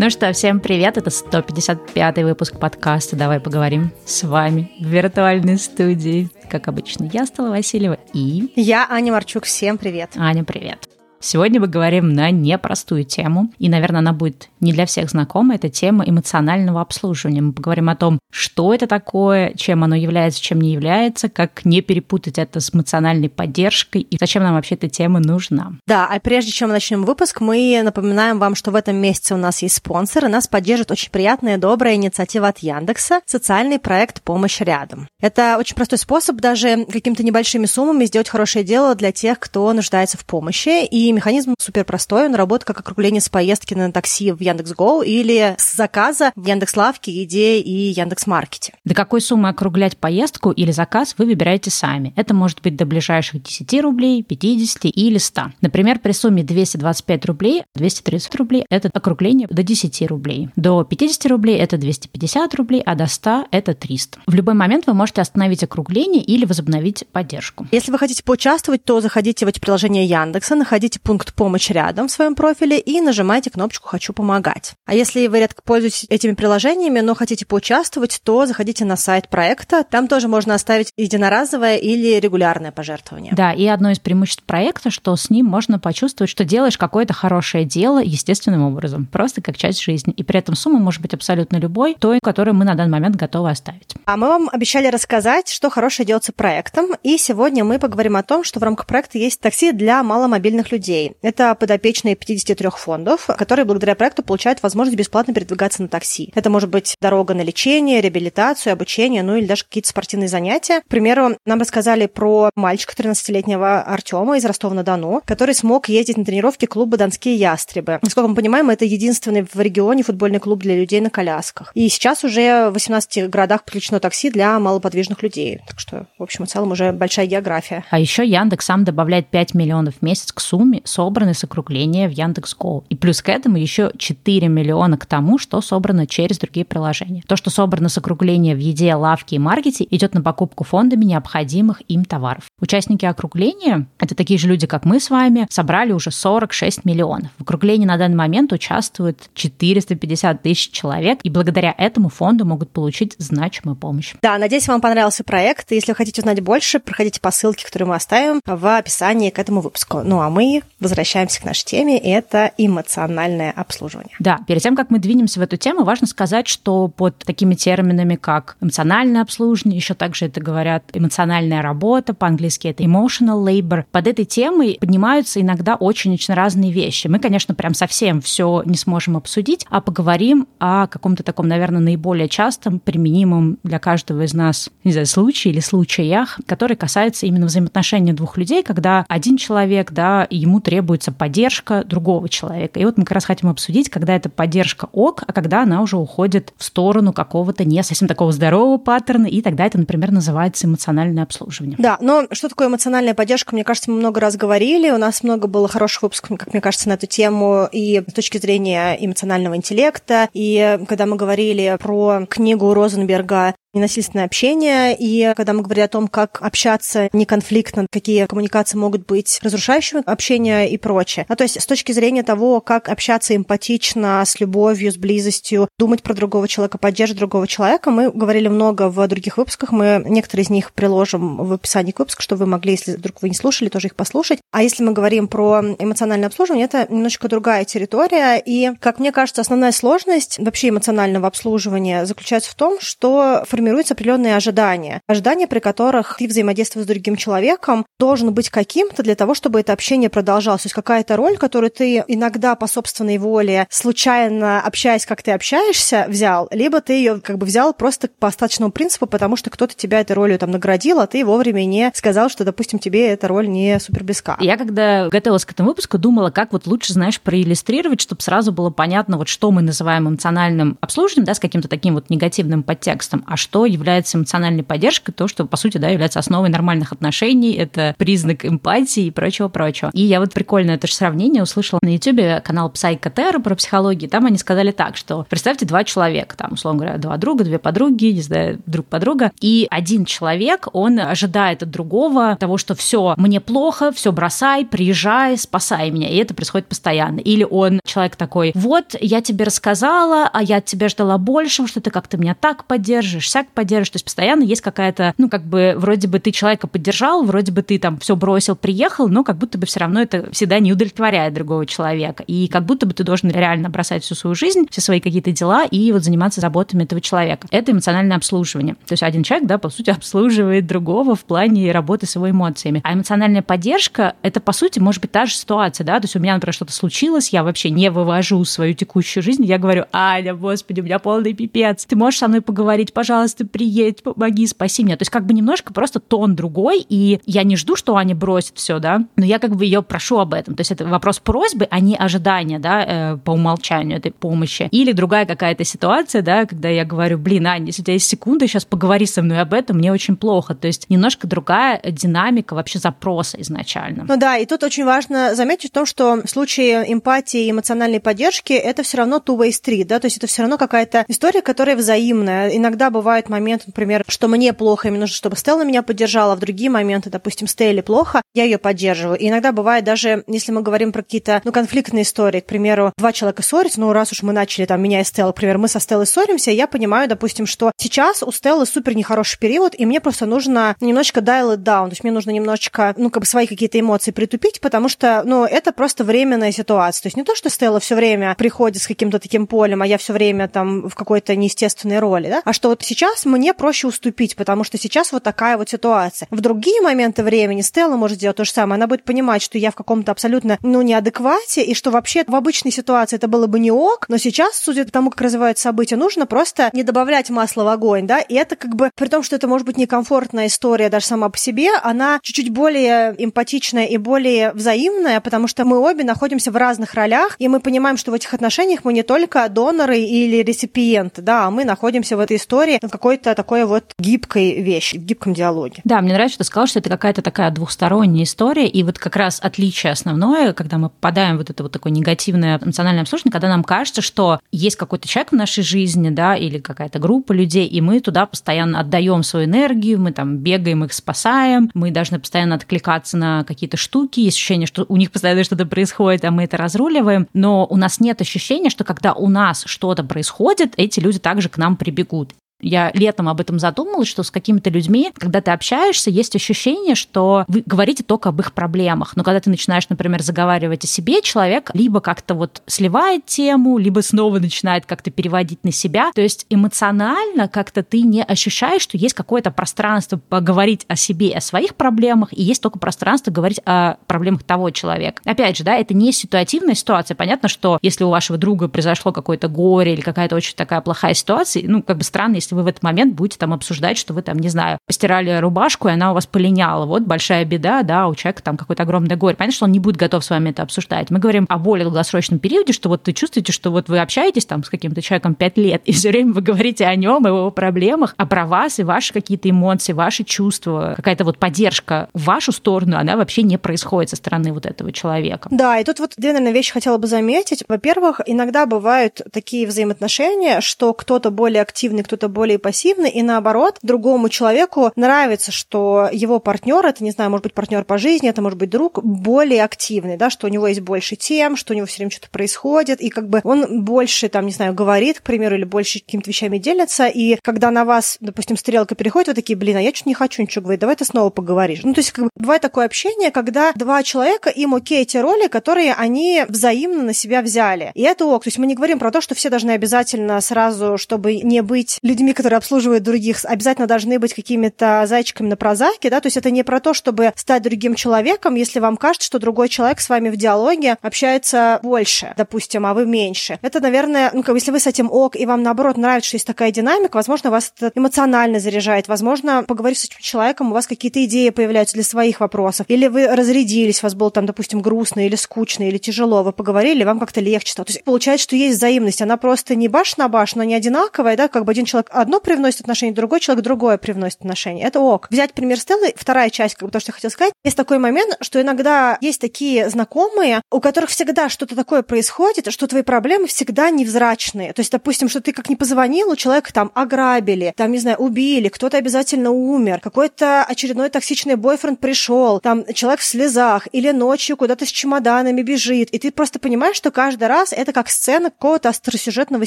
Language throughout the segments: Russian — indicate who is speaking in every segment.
Speaker 1: Ну что, всем привет, это 155 выпуск подкаста «Давай поговорим» с вами в виртуальной студии. Как обычно, я Стала Васильева и...
Speaker 2: Я Аня Марчук, всем привет.
Speaker 1: Аня, привет. Сегодня мы говорим на непростую тему, и, наверное, она будет не для всех знакома. Это тема эмоционального обслуживания. Мы поговорим о том, что это такое, чем оно является, чем не является, как не перепутать это с эмоциональной поддержкой и зачем нам вообще эта тема нужна.
Speaker 2: Да, а прежде чем мы начнем выпуск, мы напоминаем вам, что в этом месяце у нас есть спонсор, и нас поддержит очень приятная и добрая инициатива от Яндекса социальный проект «Помощь рядом». Это очень простой способ даже какими-то небольшими суммами сделать хорошее дело для тех, кто нуждается в помощи, и механизм супер простой, он работает как округление с поездки на такси в Яндекс.Го или с заказа в Яндекс.Лавке, Еде и Яндекс.Маркете.
Speaker 1: До какой суммы округлять поездку или заказ вы выбираете сами. Это может быть до ближайших 10 рублей, 50 или 100. Например, при сумме 225 рублей, 230 рублей – это округление до 10 рублей. До 50 рублей – это 250 рублей, а до 100 – это 300. В любой момент вы можете остановить округление или возобновить поддержку.
Speaker 2: Если вы хотите поучаствовать, то заходите в эти приложения Яндекса, находите находите пункт «Помощь» рядом в своем профиле и нажимаете кнопочку «Хочу помогать». А если вы редко пользуетесь этими приложениями, но хотите поучаствовать, то заходите на сайт проекта. Там тоже можно оставить единоразовое или регулярное пожертвование.
Speaker 1: Да, и одно из преимуществ проекта, что с ним можно почувствовать, что делаешь какое-то хорошее дело естественным образом, просто как часть жизни. И при этом сумма может быть абсолютно любой, той, которую мы на данный момент готовы оставить.
Speaker 2: А мы вам обещали рассказать, что хорошее делается проектом. И сегодня мы поговорим о том, что в рамках проекта есть такси для маломобильных людей людей. Это подопечные 53 фондов, которые благодаря проекту получают возможность бесплатно передвигаться на такси. Это может быть дорога на лечение, реабилитацию, обучение, ну или даже какие-то спортивные занятия. К примеру, нам рассказали про мальчика 13-летнего Артема из Ростова-на-Дону, который смог ездить на тренировки клуба «Донские ястребы». Насколько мы понимаем, это единственный в регионе футбольный клуб для людей на колясках. И сейчас уже в 18 городах подключено такси для малоподвижных людей. Так что, в общем и целом, уже большая география.
Speaker 1: А еще Яндекс сам добавляет 5 миллионов в месяц к сумме, собраны с округления в Яндекс.Го. И плюс к этому еще 4 миллиона к тому, что собрано через другие приложения. То, что собрано с округления в еде, лавке и маркете, идет на покупку фондами необходимых им товаров. Участники округления, это такие же люди, как мы с вами, собрали уже 46 миллионов. В округлении на данный момент участвует 450 тысяч человек, и благодаря этому фонду могут получить значимую помощь.
Speaker 2: Да, надеюсь, вам понравился проект. Если вы хотите узнать больше, проходите по ссылке, которую мы оставим в описании к этому выпуску. Ну а мы возвращаемся к нашей теме, это эмоциональное обслуживание.
Speaker 1: Да, перед тем, как мы двинемся в эту тему, важно сказать, что под такими терминами, как эмоциональное обслуживание, еще также это говорят эмоциональная работа, по-английски это emotional labor, под этой темой поднимаются иногда очень-очень разные вещи. Мы, конечно, прям совсем все не сможем обсудить, а поговорим о каком-то таком, наверное, наиболее частом, применимом для каждого из нас, не знаю, случае или случаях, который касается именно взаимоотношений двух людей, когда один человек, да, ему требуется поддержка другого человека. И вот мы как раз хотим обсудить, когда эта поддержка ок, а когда она уже уходит в сторону какого-то не совсем такого здорового паттерна, и тогда это, например, называется эмоциональное обслуживание.
Speaker 2: Да, но что такое эмоциональная поддержка, мне кажется, мы много раз говорили, у нас много было хороших выпусков, как мне кажется, на эту тему, и с точки зрения эмоционального интеллекта, и когда мы говорили про книгу Розенберга ненасильственное общение, и когда мы говорим о том, как общаться неконфликтно, какие коммуникации могут быть разрушающими общение и прочее. Ну, то есть с точки зрения того, как общаться эмпатично, с любовью, с близостью, думать про другого человека, поддерживать другого человека, мы говорили много в других выпусках, мы некоторые из них приложим в описании к выпуску, чтобы вы могли, если вдруг вы не слушали, тоже их послушать. А если мы говорим про эмоциональное обслуживание, это немножечко другая территория, и, как мне кажется, основная сложность вообще эмоционального обслуживания заключается в том, что формируются определенные ожидания. Ожидания, при которых ты взаимодействуешь с другим человеком, должен быть каким-то для того, чтобы это общение продолжалось. То есть какая-то роль, которую ты иногда по собственной воле, случайно общаясь, как ты общаешься, взял, либо ты ее как бы взял просто по остаточному принципу, потому что кто-то тебя этой ролью там наградил, а ты вовремя не сказал, что, допустим, тебе эта роль не супер близка.
Speaker 1: Я когда готовилась к этому выпуску, думала, как вот лучше, знаешь, проиллюстрировать, чтобы сразу было понятно, вот что мы называем эмоциональным обслуживанием, да, с каким-то таким вот негативным подтекстом, а что является эмоциональной поддержкой, то, что, по сути, да, является основой нормальных отношений, это признак эмпатии и прочего-прочего. И я вот прикольно это же сравнение услышала на YouTube канал Psychotera про психологию, там они сказали так, что представьте два человека, там, условно говоря, два друга, две подруги, не знаю, друг подруга, и один человек, он ожидает от другого того, что все, мне плохо, все бросай, приезжай, спасай меня, и это происходит постоянно. Или он, человек такой, вот, я тебе рассказала, а я от тебя ждала большего, что ты как-то меня так поддержишь, сяк поддержишь, то есть постоянно есть какая-то, ну, как бы, вроде бы ты человека поддержал, вроде бы ты там все бросил, приехал, но как будто бы все равно это всегда не удовлетворяет другого человека. И как будто бы ты должен реально бросать всю свою жизнь, все свои какие-то дела и вот заниматься заботами этого человека. Это эмоциональное обслуживание. То есть один человек, да, по сути, обслуживает другого в плане работы с его эмоциями. А эмоциональная поддержка — это, по сути, может быть та же ситуация, да, то есть у меня, например, что-то случилось, я вообще не вывожу свою текущую жизнь, я говорю, Аня, господи, у меня полный пипец, ты можешь со мной поговорить, пожалуйста, приедь, помоги, спаси меня. То есть как бы немножко просто тон другой, и я не жду, что Аня бросит все, да, но я как бы ее прошу об этом. То есть это вопрос просьбы, а не ожидания, да, э, по умолчанию этой помощи. Или другая какая-то ситуация, да, когда я говорю, блин, Аня, если у тебя есть секунда, сейчас поговори со мной об этом, мне очень плохо. То есть немножко другая динамика вообще запроса изначально.
Speaker 2: Ну да, и тут очень важно заметить в том, что в случае эмпатии и эмоциональной поддержки это все равно two-way street, да, то есть это все равно какая-то история, которая взаимная. Иногда бывает момент, например, что мне плохо, и мне нужно, чтобы Стелла меня поддержала, а в другие моменты, допустим, Стелле плохо, я ее поддерживаю. И иногда бывает даже, если мы говорим про какие-то, ну, конфликтные истории, к примеру, два человека ссорятся, ну, раз уж мы начали, там, меня и Стелла, к примеру, мы со Стеллой ссоримся, я понимаю, допустим, что сейчас у Стеллы супер нехороший период, и мне просто нужно немножечко dial it down, то есть мне нужно немножечко, ну, как бы свои какие-то эмоции притупить, потому что, ну, это просто временная ситуация. То есть не то, что Стелла все время приходит с каким-то таким полем, а я все время там в какой-то неестественной роли, да, а что вот сейчас мне проще уступить, потому что сейчас вот такая вот ситуация. В другие моменты времени Стелла может сделать то же самое. Она будет понимать, что я в каком-то абсолютно, ну, неадеквате, и что вообще в обычной ситуации это было бы не ок, но сейчас, судя по тому, как развиваются события, нужно просто не добавлять масла в огонь, да, и это как бы, при том, что это может быть некомфортная история даже сама по себе, она чуть-чуть более эмпатичная и более взаимная, потому что мы обе находимся в разных ролях, и мы понимаем, что в этих отношениях мы не только доноры или реципиенты, да, а мы находимся в этой истории в какой-то такой вот гибкой вещи, в гибком диалоге.
Speaker 1: Да, мне нравится, что ты сказала, что это какая-то такая двухсторонняя история, и вот как раз отличие основное, когда мы попадаем в вот это вот такое негативное эмоциональное обслуживание, когда нам кажется, что есть какой-то человек в нашей жизни, да, или какая-то группа людей, и мы туда постоянно отдаем свою энергию, мы там бегаем, их спасаем, мы должны постоянно откликаться на какие-то штуки, есть ощущение, что у них постоянно что-то происходит, а мы это разруливаем, но у нас нет ощущения, что когда у нас что-то происходит, эти люди также к нам прибегут. Я летом об этом задумалась, что с какими-то людьми, когда ты общаешься, есть ощущение, что вы говорите только об их проблемах. Но когда ты начинаешь, например, заговаривать о себе, человек либо как-то вот сливает тему, либо снова начинает как-то переводить на себя. То есть эмоционально как-то ты не ощущаешь, что есть какое-то пространство поговорить о себе, о своих проблемах, и есть только пространство говорить о проблемах того человека. Опять же, да, это не ситуативная ситуация. Понятно, что если у вашего друга произошло какое-то горе или какая-то очень такая плохая ситуация, ну, как бы странно, если вы в этот момент будете там обсуждать, что вы там, не знаю, постирали рубашку, и она у вас полиняла. Вот большая беда, да, у человека там какое-то огромное горе. Понятно, что он не будет готов с вами это обсуждать. Мы говорим о более долгосрочном периоде, что вот вы чувствуете, что вот вы общаетесь там с каким-то человеком пять лет, и все время вы говорите о нем, о его проблемах, а про вас и ваши какие-то эмоции, ваши чувства, какая-то вот поддержка в вашу сторону, она вообще не происходит со стороны вот этого человека.
Speaker 2: Да, и тут вот две, наверное, вещи хотела бы заметить. Во-первых, иногда бывают такие взаимоотношения, что кто-то более активный, кто-то более пассивный, и наоборот, другому человеку нравится, что его партнер, это, не знаю, может быть партнер по жизни, это может быть друг, более активный, да, что у него есть больше тем, что у него все время что-то происходит, и как бы он больше, там, не знаю, говорит, к примеру, или больше какими-то вещами делится, и когда на вас, допустим, стрелка переходит, вы такие, блин, а я что-то не хочу ничего говорить, давай ты снова поговоришь. Ну, то есть, как бы, бывает такое общение, когда два человека, им окей те роли, которые они взаимно на себя взяли. И это ок. То есть мы не говорим про то, что все должны обязательно сразу, чтобы не быть людьми, людьми, которые обслуживают других, обязательно должны быть какими-то зайчиками на прозаке, да, то есть это не про то, чтобы стать другим человеком, если вам кажется, что другой человек с вами в диалоге общается больше, допустим, а вы меньше. Это, наверное, ну, как если вы с этим ок, и вам, наоборот, нравится, что есть такая динамика, возможно, вас это эмоционально заряжает, возможно, поговорив с этим человеком, у вас какие-то идеи появляются для своих вопросов, или вы разрядились, у вас было там, допустим, грустно или скучно, или тяжело, вы поговорили, вам как-то легче стало. То есть получается, что есть взаимность, она просто не баш на баш, но не одинаковая, да, как бы один человек одно привносит отношение, другой человек другое привносит отношение. Это ок. Взять пример Стеллы, вторая часть, как бы то, что я хотела сказать, есть такой момент, что иногда есть такие знакомые, у которых всегда что-то такое происходит, что твои проблемы всегда невзрачные. То есть, допустим, что ты как не позвонил, у человека там ограбили, там, не знаю, убили, кто-то обязательно умер, какой-то очередной токсичный бойфренд пришел, там человек в слезах, или ночью куда-то с чемоданами бежит, и ты просто понимаешь, что каждый раз это как сцена какого-то остросюжетного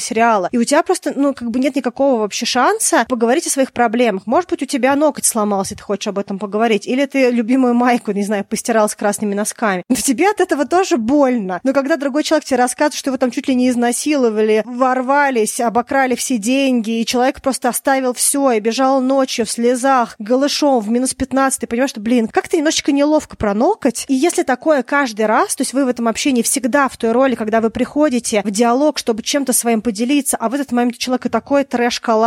Speaker 2: сериала. И у тебя просто, ну, как бы нет никакого вообще шанса поговорить о своих проблемах. Может быть, у тебя ноготь сломался, ты хочешь об этом поговорить, или ты любимую майку, не знаю, постирал с красными носками. Но тебе от этого тоже больно. Но когда другой человек тебе рассказывает, что его там чуть ли не изнасиловали, ворвались, обокрали все деньги, и человек просто оставил все и бежал ночью в слезах, голышом, в минус 15, ты понимаешь, что, блин, как-то немножечко неловко пронокать. И если такое каждый раз, то есть вы в этом общении всегда в той роли, когда вы приходите в диалог, чтобы чем-то своим поделиться, а в этот момент у человека такой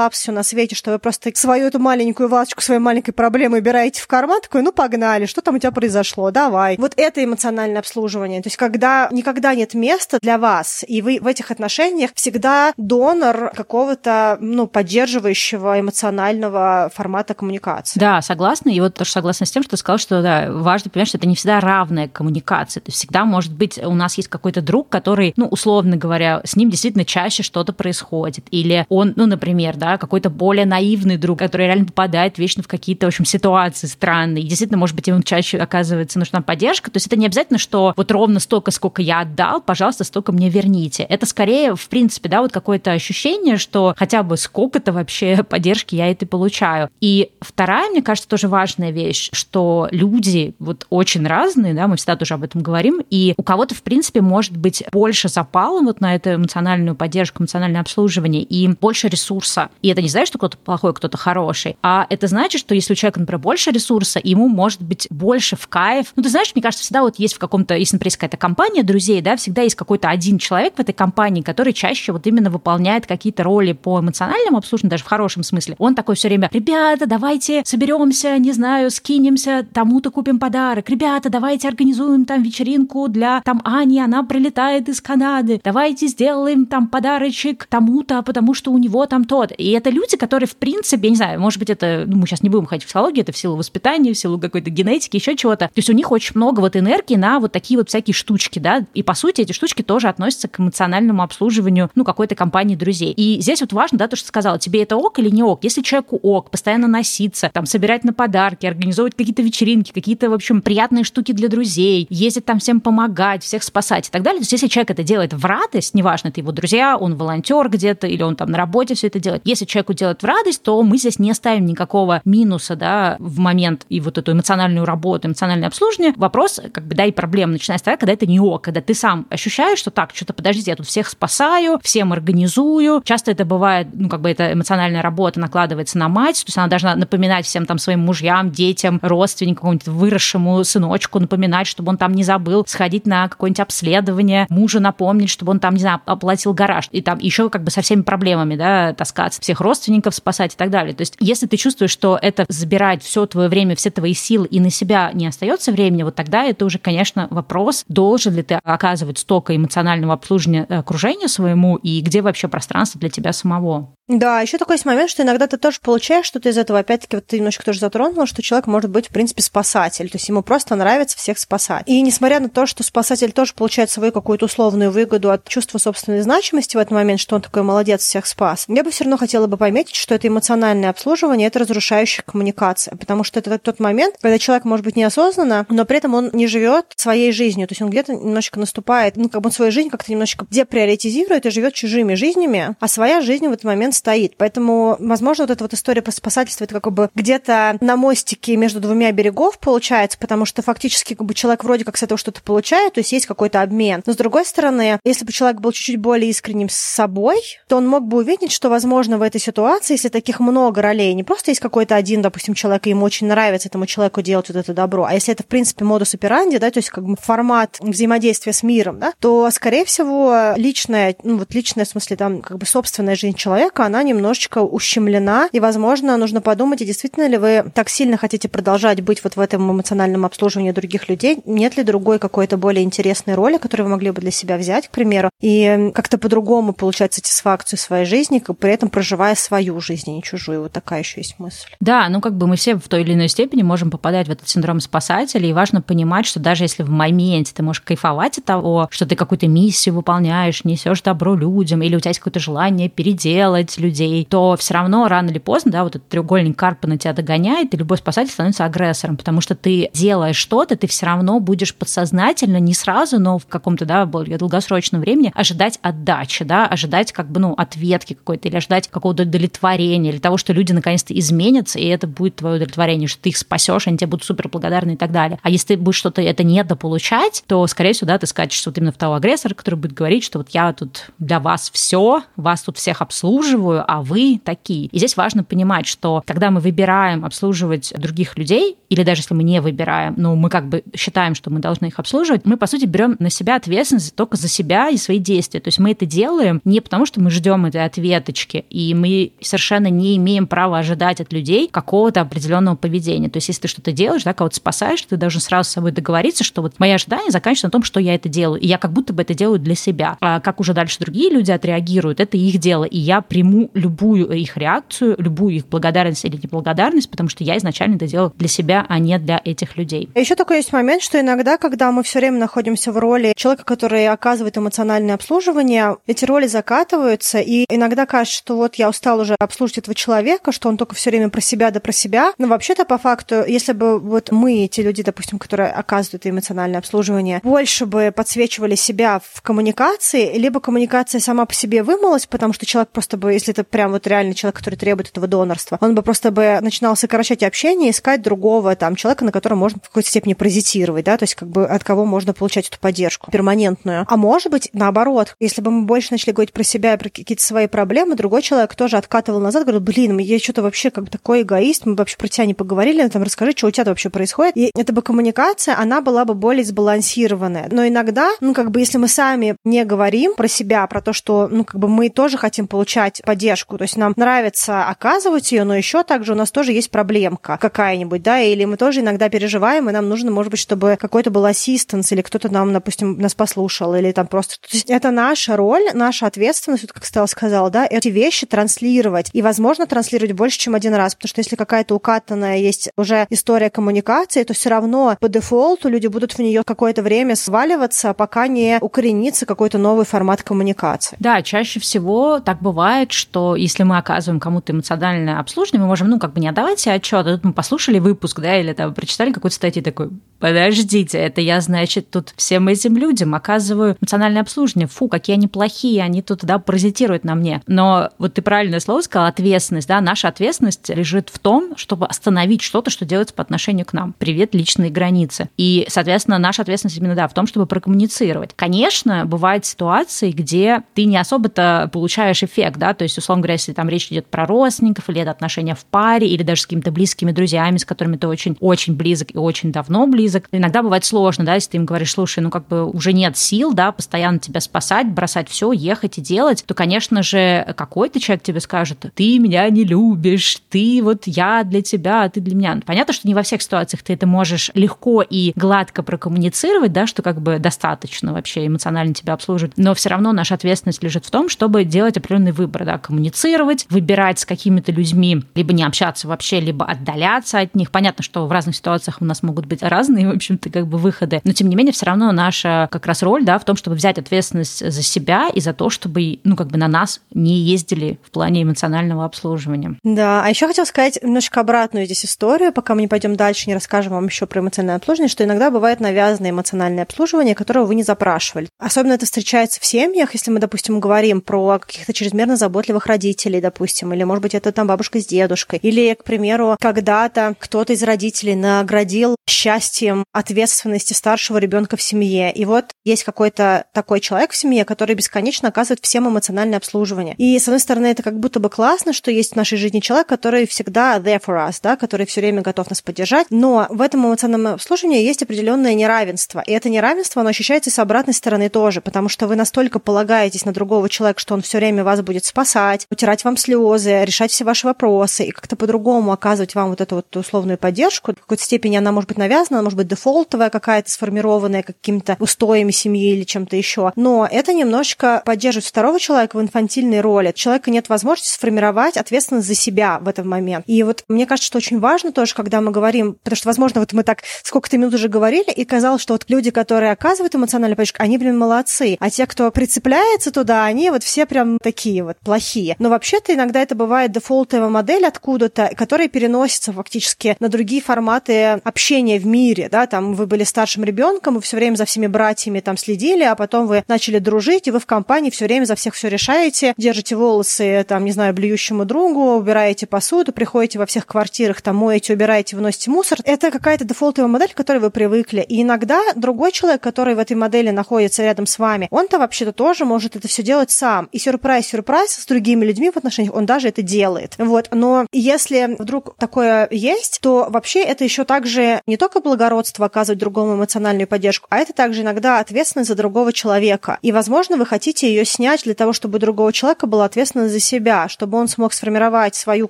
Speaker 2: все на свете, что вы просто свою эту маленькую вазочку своей маленькой проблемы убираете в карман, такой, ну погнали, что там у тебя произошло, давай. Вот это эмоциональное обслуживание. То есть когда никогда нет места для вас, и вы в этих отношениях всегда донор какого-то, ну, поддерживающего эмоционального формата коммуникации.
Speaker 1: Да, согласна. И вот тоже согласна с тем, что ты сказал, что да, важно понимать, что это не всегда равная коммуникация. То есть всегда может быть у нас есть какой-то друг, который, ну, условно говоря, с ним действительно чаще что-то происходит. Или он, ну, например, да, какой-то более наивный друг, который реально попадает вечно в какие-то, в общем, ситуации странные. И действительно, может быть, ему чаще оказывается нужна поддержка. То есть это не обязательно, что вот ровно столько, сколько я отдал, пожалуйста, столько мне верните. Это скорее, в принципе, да, вот какое-то ощущение, что хотя бы сколько-то вообще поддержки я это получаю. И вторая, мне кажется, тоже важная вещь, что люди вот очень разные, да, мы всегда тоже об этом говорим, и у кого-то, в принципе, может быть больше запала вот на эту эмоциональную поддержку, эмоциональное обслуживание и больше ресурса. И это не значит, что кто-то плохой, кто-то хороший, а это значит, что если у человека, например, больше ресурса, ему может быть больше в кайф. Ну, ты знаешь, мне кажется, всегда вот есть в каком-то, если, например, есть какая-то компания друзей, да, всегда есть какой-то один человек в этой компании, который чаще вот именно выполняет какие-то роли по эмоциональному обслуживанию, даже в хорошем смысле. Он такой все время, ребята, давайте соберемся, не знаю, скинемся, тому-то купим подарок. Ребята, давайте организуем там вечеринку для там Ани, она прилетает из Канады. Давайте сделаем там подарочек тому-то, потому что у него там тот. Это люди, которые, в принципе, я не знаю, может быть, это, ну, мы сейчас не будем ходить в психологию, это в силу воспитания, в силу какой-то генетики, еще чего-то. То есть у них очень много вот энергии на вот такие вот всякие штучки, да, и по сути эти штучки тоже относятся к эмоциональному обслуживанию, ну, какой-то компании друзей. И здесь вот важно, да, то, что сказала, тебе это ок или не ок. Если человеку ок, постоянно носиться, там, собирать на подарки, организовывать какие-то вечеринки, какие-то, в общем, приятные штуки для друзей, ездить там всем помогать, всех спасать и так далее. То есть если человек это делает в радость, неважно, это его друзья, он волонтер где-то или он там на работе все это делает. Если человеку делать в радость, то мы здесь не ставим никакого минуса, да, в момент и вот эту эмоциональную работу, эмоциональное обслуживание. Вопрос, как бы, да, и проблема начинается тогда, когда это не ок, когда ты сам ощущаешь, что так, что-то подождите, я тут всех спасаю, всем организую. Часто это бывает, ну, как бы эта эмоциональная работа накладывается на мать, то есть она должна напоминать всем там своим мужьям, детям, родственникам, какому-нибудь выросшему сыночку напоминать, чтобы он там не забыл сходить на какое-нибудь обследование, мужу напомнить, чтобы он там, не знаю, оплатил гараж. И там еще как бы со всеми проблемами, да, таскаться, всех родственников спасать и так далее. То есть если ты чувствуешь, что это забирает все твое время, все твои силы, и на себя не остается времени, вот тогда это уже, конечно, вопрос, должен ли ты оказывать столько эмоционального обслуживания э, окружению своему, и где вообще пространство для тебя самого.
Speaker 2: Да, еще такой есть момент, что иногда ты тоже получаешь что-то из этого. Опять-таки, вот ты немножко тоже затронула, что человек может быть, в принципе, спасатель. То есть ему просто нравится всех спасать. И несмотря на то, что спасатель тоже получает свою какую-то условную выгоду от чувства собственной значимости в этот момент, что он такой молодец, всех спас, я бы все равно хотела бы пометить, что это эмоциональное обслуживание, это разрушающая коммуникация. Потому что это тот момент, когда человек может быть неосознанно, но при этом он не живет своей жизнью. То есть он где-то немножечко наступает, ну, как бы он свою жизнь как-то немножечко деприоритизирует и живет чужими жизнями, а своя жизнь в этот момент стоит. Поэтому, возможно, вот эта вот история про спасательство, это как бы где-то на мостике между двумя берегов получается, потому что фактически как бы человек вроде как с этого что-то получает, то есть есть какой-то обмен. Но с другой стороны, если бы человек был чуть-чуть более искренним с собой, то он мог бы увидеть, что, возможно, в этой ситуации, если таких много ролей, не просто есть какой-то один, допустим, человек, и ему очень нравится этому человеку делать вот это добро, а если это, в принципе, модус операнди, да, то есть как бы формат взаимодействия с миром, да, то, скорее всего, личная, ну вот личная, в смысле, там, как бы собственная жизнь человека, она немножечко ущемлена, и, возможно, нужно подумать, и действительно ли вы так сильно хотите продолжать быть вот в этом эмоциональном обслуживании других людей, нет ли другой какой-то более интересной роли, которую вы могли бы для себя взять, к примеру, и как-то по-другому получать сатисфакцию своей жизни, при этом проживать проживая свою жизнь, а не чужую. Вот такая еще есть мысль.
Speaker 1: Да, ну как бы мы все в той или иной степени можем попадать в этот синдром спасателя, и важно понимать, что даже если в моменте ты можешь кайфовать от того, что ты какую-то миссию выполняешь, несешь добро людям, или у тебя есть какое-то желание переделать людей, то все равно рано или поздно, да, вот этот треугольник Карпа на тебя догоняет, и любой спасатель становится агрессором, потому что ты делаешь что-то, ты все равно будешь подсознательно, не сразу, но в каком-то, да, более долгосрочном времени ожидать отдачи, да, ожидать как бы, ну, ответки какой-то, или ожидать какого-то удовлетворения, или того, что люди наконец-то изменятся, и это будет твое удовлетворение, что ты их спасешь, они тебе будут супер благодарны и так далее. А если ты будешь что-то это недополучать, то, скорее всего, да, ты скачешь вот именно в того агрессора, который будет говорить, что вот я тут для вас все, вас тут всех обслуживаю, а вы такие. И здесь важно понимать, что когда мы выбираем обслуживать других людей, или даже если мы не выбираем, но мы как бы считаем, что мы должны их обслуживать, мы, по сути, берем на себя ответственность только за себя и свои действия. То есть мы это делаем не потому, что мы ждем этой ответочки, и мы совершенно не имеем права ожидать от людей какого-то определенного поведения. То есть если ты что-то делаешь, да, кого-то спасаешь, ты должен сразу с собой договориться, что вот мои ожидания заканчиваются на том, что я это делаю, и я как будто бы это делаю для себя. А как уже дальше другие люди отреагируют, это их дело, и я приму любую их реакцию, любую их благодарность или неблагодарность, потому что я изначально это делала для себя, а не для этих людей.
Speaker 2: Еще такой есть момент, что иногда, когда мы все время находимся в роли человека, который оказывает эмоциональное обслуживание, эти роли закатываются, и иногда кажется, что вот я устал уже обслуживать этого человека, что он только все время про себя да про себя. Но вообще-то по факту, если бы вот мы, эти люди, допустим, которые оказывают эмоциональное обслуживание, больше бы подсвечивали себя в коммуникации, либо коммуникация сама по себе вымылась, потому что человек просто бы, если это прям вот реальный человек, который требует этого донорства, он бы просто бы начинал сокращать общение, искать другого там человека, на котором можно в какой-то степени паразитировать, да, то есть как бы от кого можно получать эту поддержку перманентную. А может быть, наоборот, если бы мы больше начали говорить про себя и про какие-то свои проблемы, другой человек тоже откатывал назад, говорил, блин, я что-то вообще как бы такой эгоист, мы вообще про тебя не поговорили, там расскажи, что у тебя вообще происходит. И эта бы коммуникация, она была бы более сбалансированная. Но иногда, ну как бы если мы сами не говорим про себя, про то, что, ну как бы мы тоже хотим получать поддержку, то есть нам нравится оказывать ее, но еще также у нас тоже есть проблемка какая-нибудь, да, или мы тоже иногда переживаем, и нам нужно, может быть, чтобы какой-то был ассистенс, или кто-то нам, допустим, нас послушал, или там просто... То есть это наша роль, наша ответственность, вот как Стелла сказала, да, эти вещи транслировать. И, возможно, транслировать больше, чем один раз, потому что если какая-то укатанная есть уже история коммуникации, то все равно по дефолту люди будут в нее какое-то время сваливаться, пока не укоренится какой-то новый формат коммуникации.
Speaker 1: Да, чаще всего так бывает, что если мы оказываем кому-то эмоциональное обслуживание, мы можем, ну, как бы не отдавать себе отчет, а тут мы послушали выпуск, да, или там прочитали какую-то статью такой, подождите, это я, значит, тут всем этим людям оказываю эмоциональное обслуживание. Фу, какие они плохие, они тут, да, паразитируют на мне. Но вот ты правильное слово сказала, ответственность, да, наша ответственность лежит в том, чтобы остановить что-то, что делается по отношению к нам. Привет, личные границы. И, соответственно, наша ответственность именно, да, в том, чтобы прокоммуницировать. Конечно, бывают ситуации, где ты не особо-то получаешь эффект, да, то есть, условно говоря, если там речь идет про родственников, или это отношения в паре, или даже с какими-то близкими друзьями, с которыми ты очень-очень близок и очень давно близок. Иногда бывает сложно, да, если ты им говоришь, слушай, ну как бы уже нет сил, да, постоянно тебя спасать, бросать все, ехать и делать, то, конечно же, какой-то человек тебе скажет, ты меня не любишь, ты вот я для тебя, а ты для меня. Понятно, что не во всех ситуациях ты это можешь легко и гладко прокоммуницировать, да, что как бы достаточно вообще эмоционально тебя обслуживать, но все равно наша ответственность лежит в том, чтобы делать определенный выбор, да, коммуницировать, выбирать с какими-то людьми, либо не общаться вообще, либо отдаляться от них. Понятно, что в разных ситуациях у нас могут быть разные, в общем-то, как бы выходы, но тем не менее все равно наша как раз роль, да, в том, чтобы взять ответственность за себя и за то, чтобы, ну, как бы на нас не ездили в плане эмоционального обслуживания.
Speaker 2: Да, а еще хотела сказать немножко обратную здесь историю, пока мы не пойдем дальше, не расскажем вам еще про эмоциональное обслуживание, что иногда бывает навязанное эмоциональное обслуживание, которого вы не запрашивали. Особенно это встречается в семьях, если мы, допустим, говорим про каких-то чрезмерно заботливых родителей, допустим, или, может быть, это там бабушка с дедушкой, или, к примеру, когда-то кто-то из родителей наградил счастьем ответственности старшего ребенка в семье. И вот есть какой-то такой человек в семье, который бесконечно оказывает всем эмоциональное обслуживание. И, с одной стороны, это как будто бы классно, что есть в нашей жизни человек, который всегда there for us, да, который все время готов нас поддержать. Но в этом эмоциональном обслуживании есть определенное неравенство. И это неравенство, оно ощущается с обратной стороны тоже, потому что вы настолько полагаетесь на другого человека, что он все время вас будет спасать, утирать вам слезы, решать все ваши вопросы и как-то по-другому оказывать вам вот эту вот условную поддержку. В какой-то степени она может быть навязана, она может быть дефолтовая какая-то, сформированная какими-то устоями семьи или чем-то еще. Но это немножечко поддерживает второго человека в инфантильной роли. Человека нет возможности сформировать ответственность за себя в этот момент. И вот мне кажется, что очень важно тоже, когда мы говорим, потому что, возможно, вот мы так сколько-то минут уже говорили, и казалось, что вот люди, которые оказывают эмоциональную поддержку, они, блин, молодцы. А те, кто прицепляется туда, они вот все прям такие вот плохие. Но вообще-то иногда это бывает дефолтовая модель откуда-то, которая переносится фактически на другие форматы общения в мире, да, там вы были старшим ребенком, вы все время за всеми братьями там следили, а потом вы начали дружить, и вы в компании все время за всех все решаете, держите волосы, там, не знаю, блюющему другу, убираете посуду, приходите во всех квартирах, там, моете, убираете, выносите мусор. Это какая-то дефолтовая модель, к которой вы привыкли. И иногда другой человек, который в этой модели находится рядом с вами, он-то вообще-то тоже может это все делать сам. И сюрприз, сюрприз с другими людьми в отношениях, он даже это делает. Вот. Но если вдруг такое есть, то вообще это еще также не только благородство оказывать другому эмоциональную поддержку, а это также иногда ответственность за другого человека. И, возможно, вы хотите ее снять для того, чтобы другого человека была ответственность за себя, чтобы он смог сформировать свою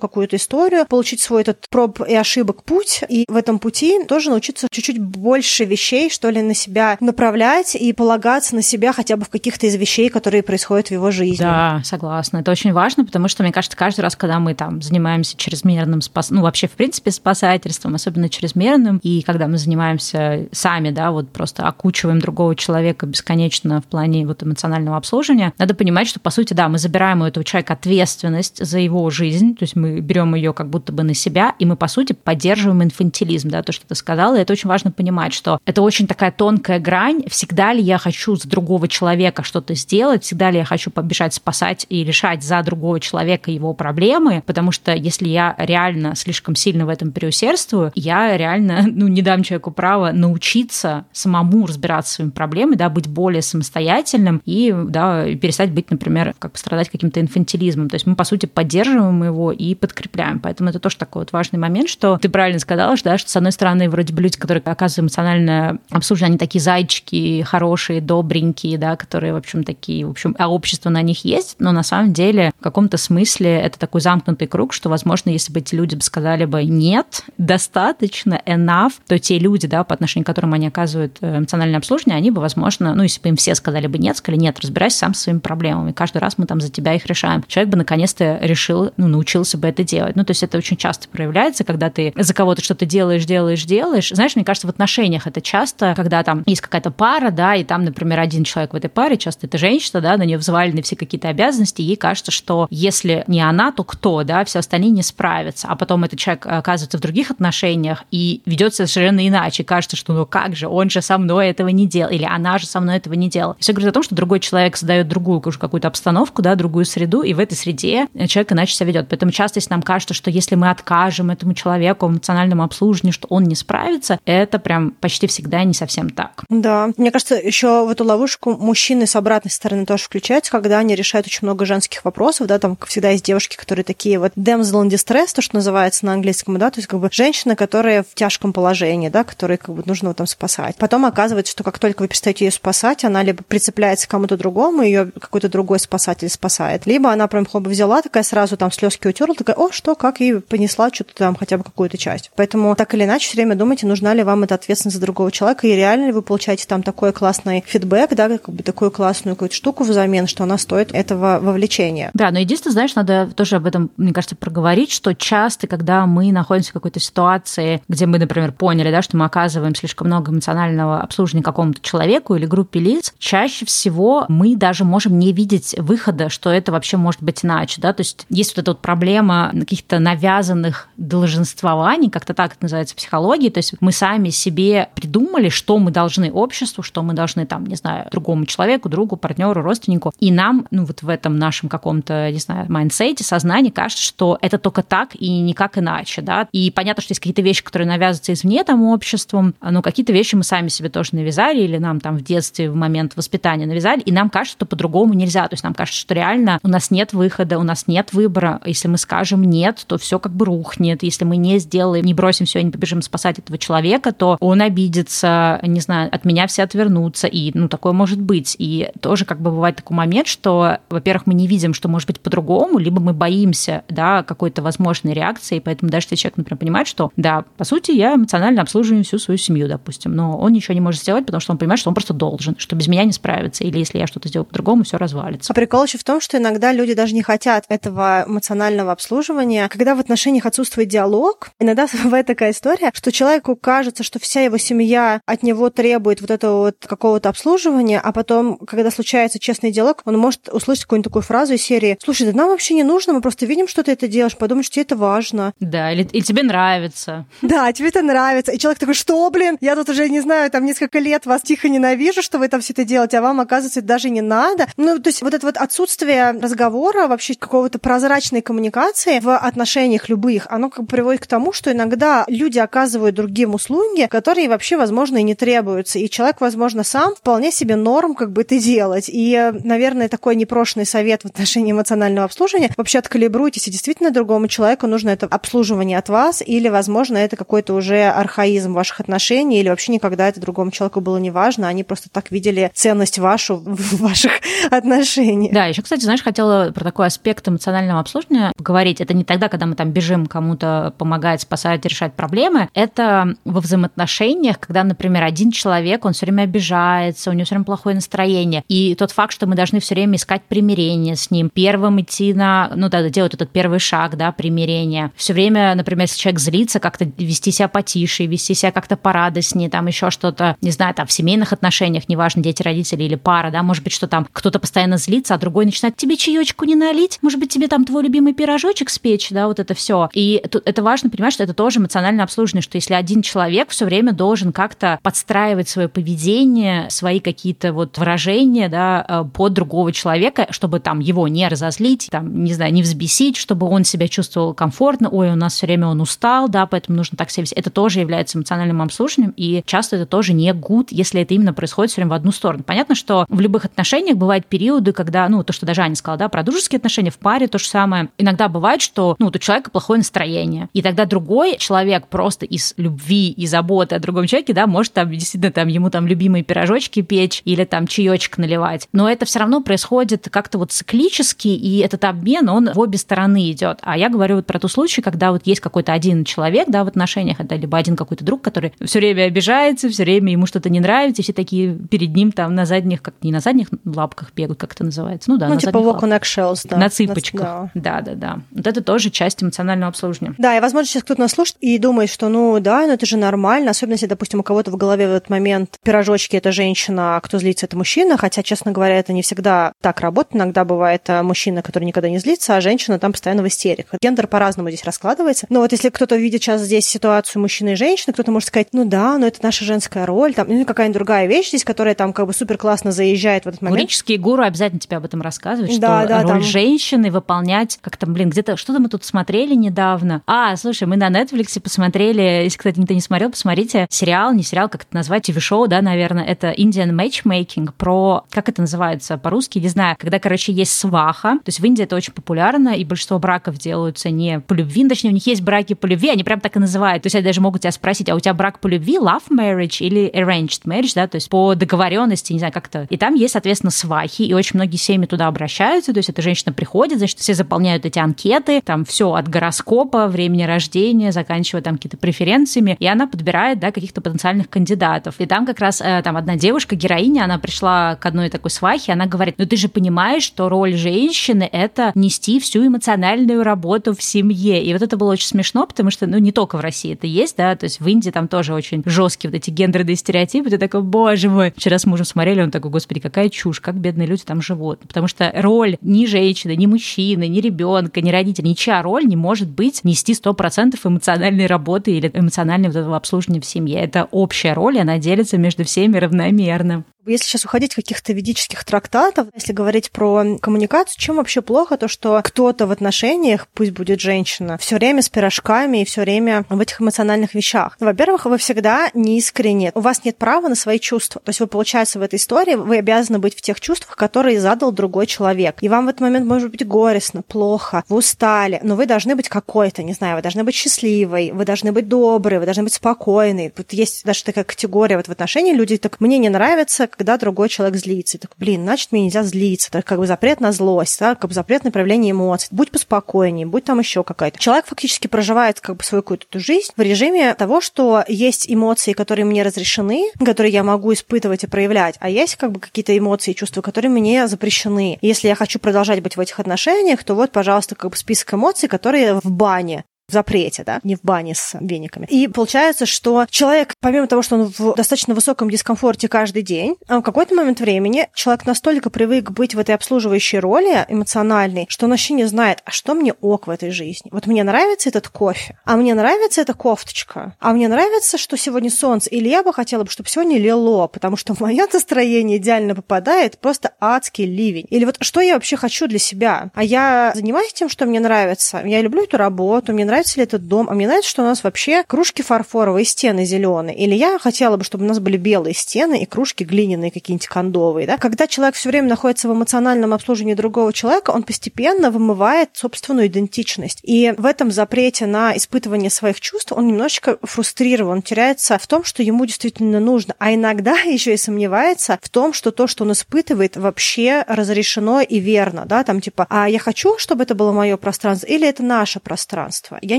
Speaker 2: какую-то историю, получить свой этот проб и ошибок путь, и в этом пути тоже научиться чуть-чуть больше вещей, что ли, на себя направлять и полагаться на себя хотя бы в каких-то из вещей, которые происходят в его жизни.
Speaker 1: Да, согласна. Это очень важно, потому что, мне кажется, каждый раз, когда мы там занимаемся чрезмерным спас... ну, вообще, в принципе, спасательством, особенно чрезмерным, и когда мы занимаемся сами, да, вот просто окучиваем другого человека бесконечно в плане вот эмоционального обслуживания, надо понимать, что, по сути, да, мы забираем у этого человека ответственность за его жизнь, то есть мы берем ее как будто бы на себя, и мы, по сути, поддерживаем инфантилизм, да, то, что ты сказала, и это очень важно понимать, что это очень такая тонкая грань, всегда ли я хочу за другого человека что-то сделать, всегда ли я хочу побежать спасать и решать за другого человека его проблемы, потому что если я реально слишком сильно в этом переусердствую, я реально, ну, не дам человеку права научиться самому разбираться с своими проблемами, да, быть более самостоятельным и, да, перестать быть, например, как бы страдать каким-то инфантилизмом. То есть мы, по сути, поддерживаем его и подкрепляем. Поэтому это тоже такой вот важный момент, что ты правильно сказала, что, да, что с одной стороны, вроде бы люди, которые оказывают эмоциональное обслуживание, они такие зайчики хорошие, добренькие, да, которые, в общем, такие, в общем, а общество на них есть, но на самом деле в каком-то смысле это такой замкнутый круг, что, возможно, если бы эти люди бы сказали бы нет, достаточно, enough, то те люди, да, по отношению к которым они оказывают э, эмоциональное обслуживание, они бы, возможно, ну, если бы им все сказали бы нет, сказали нет, разбирайся сам со своими проблемами, каждый раз мы там за тебя их решаем. Человек бы наконец-то решил, ну, научился бы это делать. Ну, то есть это очень часто проявляется, когда ты за кого-то что-то делаешь, делаешь, делаешь. Знаешь, мне кажется, в отношениях это часто, когда там есть какая-то пара, да, и там, например, один человек в этой паре, часто это женщина, да, на нее взвалены все какие-то обязанности, ей кажется, что если не она, то кто, да, все остальные не справятся. А потом этот человек оказывается в других отношениях и ведет совершенно иначе. Кажется, что ну как же, он же со мной этого не делал, или она же со мной этого не делала. Все говорит о том, что другой человек создает другую какую-то обстановку, да, другую среду, и в этой среде человек иначе себя ведет. Поэтому часто, если нам кажется, что если мы откажем этому человеку в эмоциональном обслуживании, что он не справится, это прям почти всегда не совсем так.
Speaker 2: Да. Мне кажется, еще в эту ловушку мужчины с обратной стороны тоже включаются, когда они решают очень много женских вопросов, да, там всегда есть девушки, которые такие вот damsel in distress, то, что называется на английском, да, то есть как бы женщины, которые в тяжком положении, да, которые как бы нужно там спасать. Потом оказывается, что как только вы перестаете ее спасать, она либо прицепляется к кому-то другому, ее какой-то другой спасатель спасает, либо она прям хоба взяла, такая сразу там слезки утерла, такая, о, что, как, и понесла что-то там хотя бы какую-то часть. Поэтому так или иначе все время думайте, нужна ли вам эта ответственность за другого человека, и реально ли вы получаете там такой классный фидбэк, да, как бы такую классную какую-то штуку взамен, что она стоит этого вовлечения.
Speaker 1: Да, но единственное, знаешь, надо тоже об этом, мне кажется, проговорить, что часто, когда мы находимся в какой-то ситуации, где мы, например, поняли, да, что мы оказываем слишком много эмоционального обслуживания какому-то человеку или группе лиц, чаще всего мы даже можем не видеть выхода, что это вообще может быть иначе, да, то есть есть вот эта вот проблема каких-то навязанных долженствований, как-то так это называется в психологии, то есть мы сами себе придумали, что мы должны обществу, что мы должны там, не знаю, другому человеку, другу, партнеру, родственнику, и нам, ну вот в этом нашем каком-то, не знаю, mindset е, сознании кажется, что это только так и никак иначе, да, и понятно, что есть какие-то вещи, которые навязываются извне там обществом, но какие-то вещи мы сами себе тоже навязали или нам там в детстве в момент воспитания навязали, и нам кажется, что по-другому нельзя, то есть нам кажется, что реально у нас нет выхода, у нас нет выбора, если мы скажем нет, то все как бы рухнет, если мы не сделаем, не бросим все и не побежим спасать этого человека, то он обидится, не знаю, от меня все отвернутся, и ну такое может быть, и тоже как бы бывает такой момент, что, во-первых, мы не видим, что может быть по-другому, либо мы боимся, да, какой-то возможной реакции, поэтому даже если человек, например, понимает, что, да, по сути, я эмоционально обслуживаю всю свою семью, допустим, но он ничего не может сделать, потому что он понимает, что он просто должен, что без меня не справится, или если я что-то сделаю по-другому, все развалится.
Speaker 2: А прикол еще в том, что иногда люди даже не хотят этого эмоционального обслуживания. Когда в отношениях отсутствует диалог, иногда бывает такая история, что человеку кажется, что вся его семья от него требует вот этого вот какого-то обслуживания, а потом, когда случается честный диалог, он может услышать какую-нибудь такую фразу из серии «Слушай, да нам вообще не нужно, мы просто видим, что ты это делаешь, подумай, что тебе это важно».
Speaker 1: Да, или, или тебе нравится.
Speaker 2: Да, тебе это нравится. И человек такой, что, блин, я тут уже, не знаю, там несколько лет вас тихо ненавижу, что вы там все это делаете, а вам, оказывается, даже не надо. Ну, то есть вот это вот отсутствие разговора, вообще какого-то прозрачной коммуникации в отношениях любых, оно как бы приводит к тому, что иногда люди оказывают другим услуги, которые вообще, возможно, и не требуются. И человек, возможно, сам вполне себе норм как бы это делать. И, наверное, такой непрошенный совет в отношении эмоционального обслуживания. Вообще откалибруйтесь, и действительно другому человеку нужно это обслуживание от вас, или, возможно, это какой-то уже архаизм ваших отношений, или вообще никогда это другому человеку было не важно, они просто так видели ценность вашу в ваших отношениях.
Speaker 1: Да, еще, кстати, знаешь, хотела про такой аспект эмоционального обслуживания поговорить. Это не тогда, когда мы там бежим кому-то помогать, спасать, решать проблемы. Это во взаимоотношениях, когда, например, один человек, он все время обижается, у него все время плохое настроение. И тот факт, что мы должны все время искать примирение с ним, первым идти на, ну да, делать этот первый шаг, да, примирения. Все время, например, если человек злится, как-то вести себя потише, вести себя как-то порадостнее, там еще что-то, не знаю, там в семейных отношениях, неважно, дети, родители или пара, да, может быть, что там кто-то постоянно злится, а другой начинает тебе чаечку не налить, может быть, тебе там твой любимый пирожочек спечь, да, вот это все. И это важно понимать, что это тоже эмоционально обслуживание, что если один человек все время должен как-то подстраивать свое поведение, свои какие-то вот выражения, да, э, под другого человека, чтобы там его не разозлить, там, не знаю, не взбесить, чтобы он себя чувствовал комфортно, ой, у нас все время он устал, да, поэтому нужно так себя вести. Это тоже является эмоциональным обслуживанием, и часто это тоже не гуд, если это именно происходит все время в одну сторону. Понятно, что в любых отношениях бывают периоды, когда, ну, то, что даже Аня сказала, да, про дружеские отношения в паре то же самое. Иногда бывает, что, ну, вот у человека плохое настроение, и тогда другой человек просто из любви и заботы о другом человеке, да, может там действительно там ему там любимые пирожочки печь или там чаечек наливать. Но это все равно происходит как-то вот циклически, и этот обмен, он в обе стороны идет. А я говорю вот про тот случай, когда вот есть какой-то один человек, да, в отношениях, это либо один какой-то друг, который все время обижается, все время ему что-то не нравится, и все такие перед ним там на задних, как не на задних лапках бегают, как это называется, ну да,
Speaker 2: ну,
Speaker 1: на
Speaker 2: типа walk on да.
Speaker 1: На цыпочках. Да. да, да, да. Вот это тоже часть эмоционального обслуживания.
Speaker 2: Да, и, возможно, сейчас кто-то нас слушает и думает, что, ну, да, ну это же нормально, особенно если, допустим, у кого-то в голове в этот момент пирожочки – это женщина, а кто злится – это мужчина, хотя, честно говоря, это не всегда так работает. Иногда бывает э, мужчина, который никогда не злится, а женщина там постоянно в истериках. Гендер по-разному здесь раскладывается. Но вот если кто-то видит сейчас здесь ситуацию мужчины и женщины, кто-то может сказать, ну да, но это наша женская роль, там, ну какая-нибудь другая вещь здесь, которая там как бы супер классно заезжает в этот момент.
Speaker 1: Гурические гуру обязательно тебе об этом рассказывают, что да, да, роль там... женщины выполнять, как там, блин, где-то что-то мы тут смотрели недавно. А, слушай, мы на Netflix посмотрели, если, кстати, никто не смотрел, посмотрите сериал, не сериал, как это назвать, ТВ-шоу, да, наверное, это Indian Matchmaking про, как это называется по-русски, не знаю, когда, короче, есть сваха, то есть в Индии это очень популярно, и большинство браков делаются не по любви, ну, точнее, у них есть браки по любви, они прям так и называют, то есть они даже могут тебя спросить, а у тебя брак по любви, love marriage или arranged marriage, да, то есть по договоренности, не знаю, как-то. И там есть, соответственно, свахи, и очень многие семьи туда обращаются, то есть эта женщина приходит, значит, все заполняют эти анкеты, там все от гороскопа, времени рождения, заканчивая там какие-то преференциями, и она подбирает, да, каких-то потенциальных кандидатов. И там как раз э, там одна девушка, героиня, она пришла к одной такой свахе, она говорит, ну ты же понимаешь, что роль женщины — это нести всю эмоциональную работу в семье. И вот это было очень смешно, потому что, ну, не только в России это есть, да, то есть в Индии там тоже очень жесткие вот эти гендерные стереотипы. Ты такой, боже мой. Вчера с мужем смотрели, он такой, господи, какая чушь, как бедные люди там живут. Потому что роль ни женщины, ни мужчины, ни ребенка, ни родителя, ничья роль не может быть нести 100% эмоциональной работы или эмоционального вот этого обслуживания в семье. Это общая роль, и она делится между всеми равномерно.
Speaker 2: Если сейчас уходить каких-то ведических трактатов, если говорить про коммуникацию, чем вообще плохо то, что кто-то в отношениях, пусть будет женщина, все время с пирожками и все время в этих эмоциональных вещах. Во-первых, вы всегда не искренне. У вас нет права на свои чувства. То есть вы, получается, в этой истории вы обязаны быть в тех чувствах, которые задал другой человек. И вам в этот момент может быть горестно, плохо, вы устали, но вы должны быть какой-то, не знаю, вы должны быть счастливой, вы должны быть доброй, вы должны быть спокойной. Вот есть даже такая категория вот в отношении людей, так мне не нравится, когда другой человек злится. Так, блин, значит, мне нельзя злиться. Это как бы запрет на злость, да, как бы запрет на проявление эмоций. Будь поспокойнее, будь там еще какая-то. Человек фактически проживает как бы свою какую-то жизнь в режиме того, что есть эмоции, которые мне разрешены, которые я могу испытывать и проявлять, а есть как бы какие-то эмоции и чувства, которые мне запрещены. Если я хочу продолжать быть в этих отношениях, то вот, пожалуйста, как бы список эмоций, которые в бане запрете, да, не в бане с вениками. И получается, что человек, помимо того, что он в достаточно высоком дискомфорте каждый день, а в какой-то момент времени человек настолько привык быть в этой обслуживающей роли эмоциональной, что он вообще не знает, а что мне ок в этой жизни. Вот мне нравится этот кофе, а мне нравится эта кофточка, а мне нравится, что сегодня солнце, или я бы хотела бы, чтобы сегодня лило, потому что в мое настроение идеально попадает просто адский ливень. Или вот что я вообще хочу для себя? А я занимаюсь тем, что мне нравится. Я люблю эту работу, мне нравится нравится ли этот дом, а мне нравится, что у нас вообще кружки фарфоровые, стены зеленые. Или я хотела бы, чтобы у нас были белые стены и кружки глиняные какие-нибудь кондовые. Да? Когда человек все время находится в эмоциональном обслуживании другого человека, он постепенно вымывает собственную идентичность. И в этом запрете на испытывание своих чувств он немножечко фрустрирован, теряется в том, что ему действительно нужно. А иногда еще и сомневается в том, что то, что он испытывает, вообще разрешено и верно. Да? Там типа, а я хочу, чтобы это было мое пространство, или это наше пространство. Я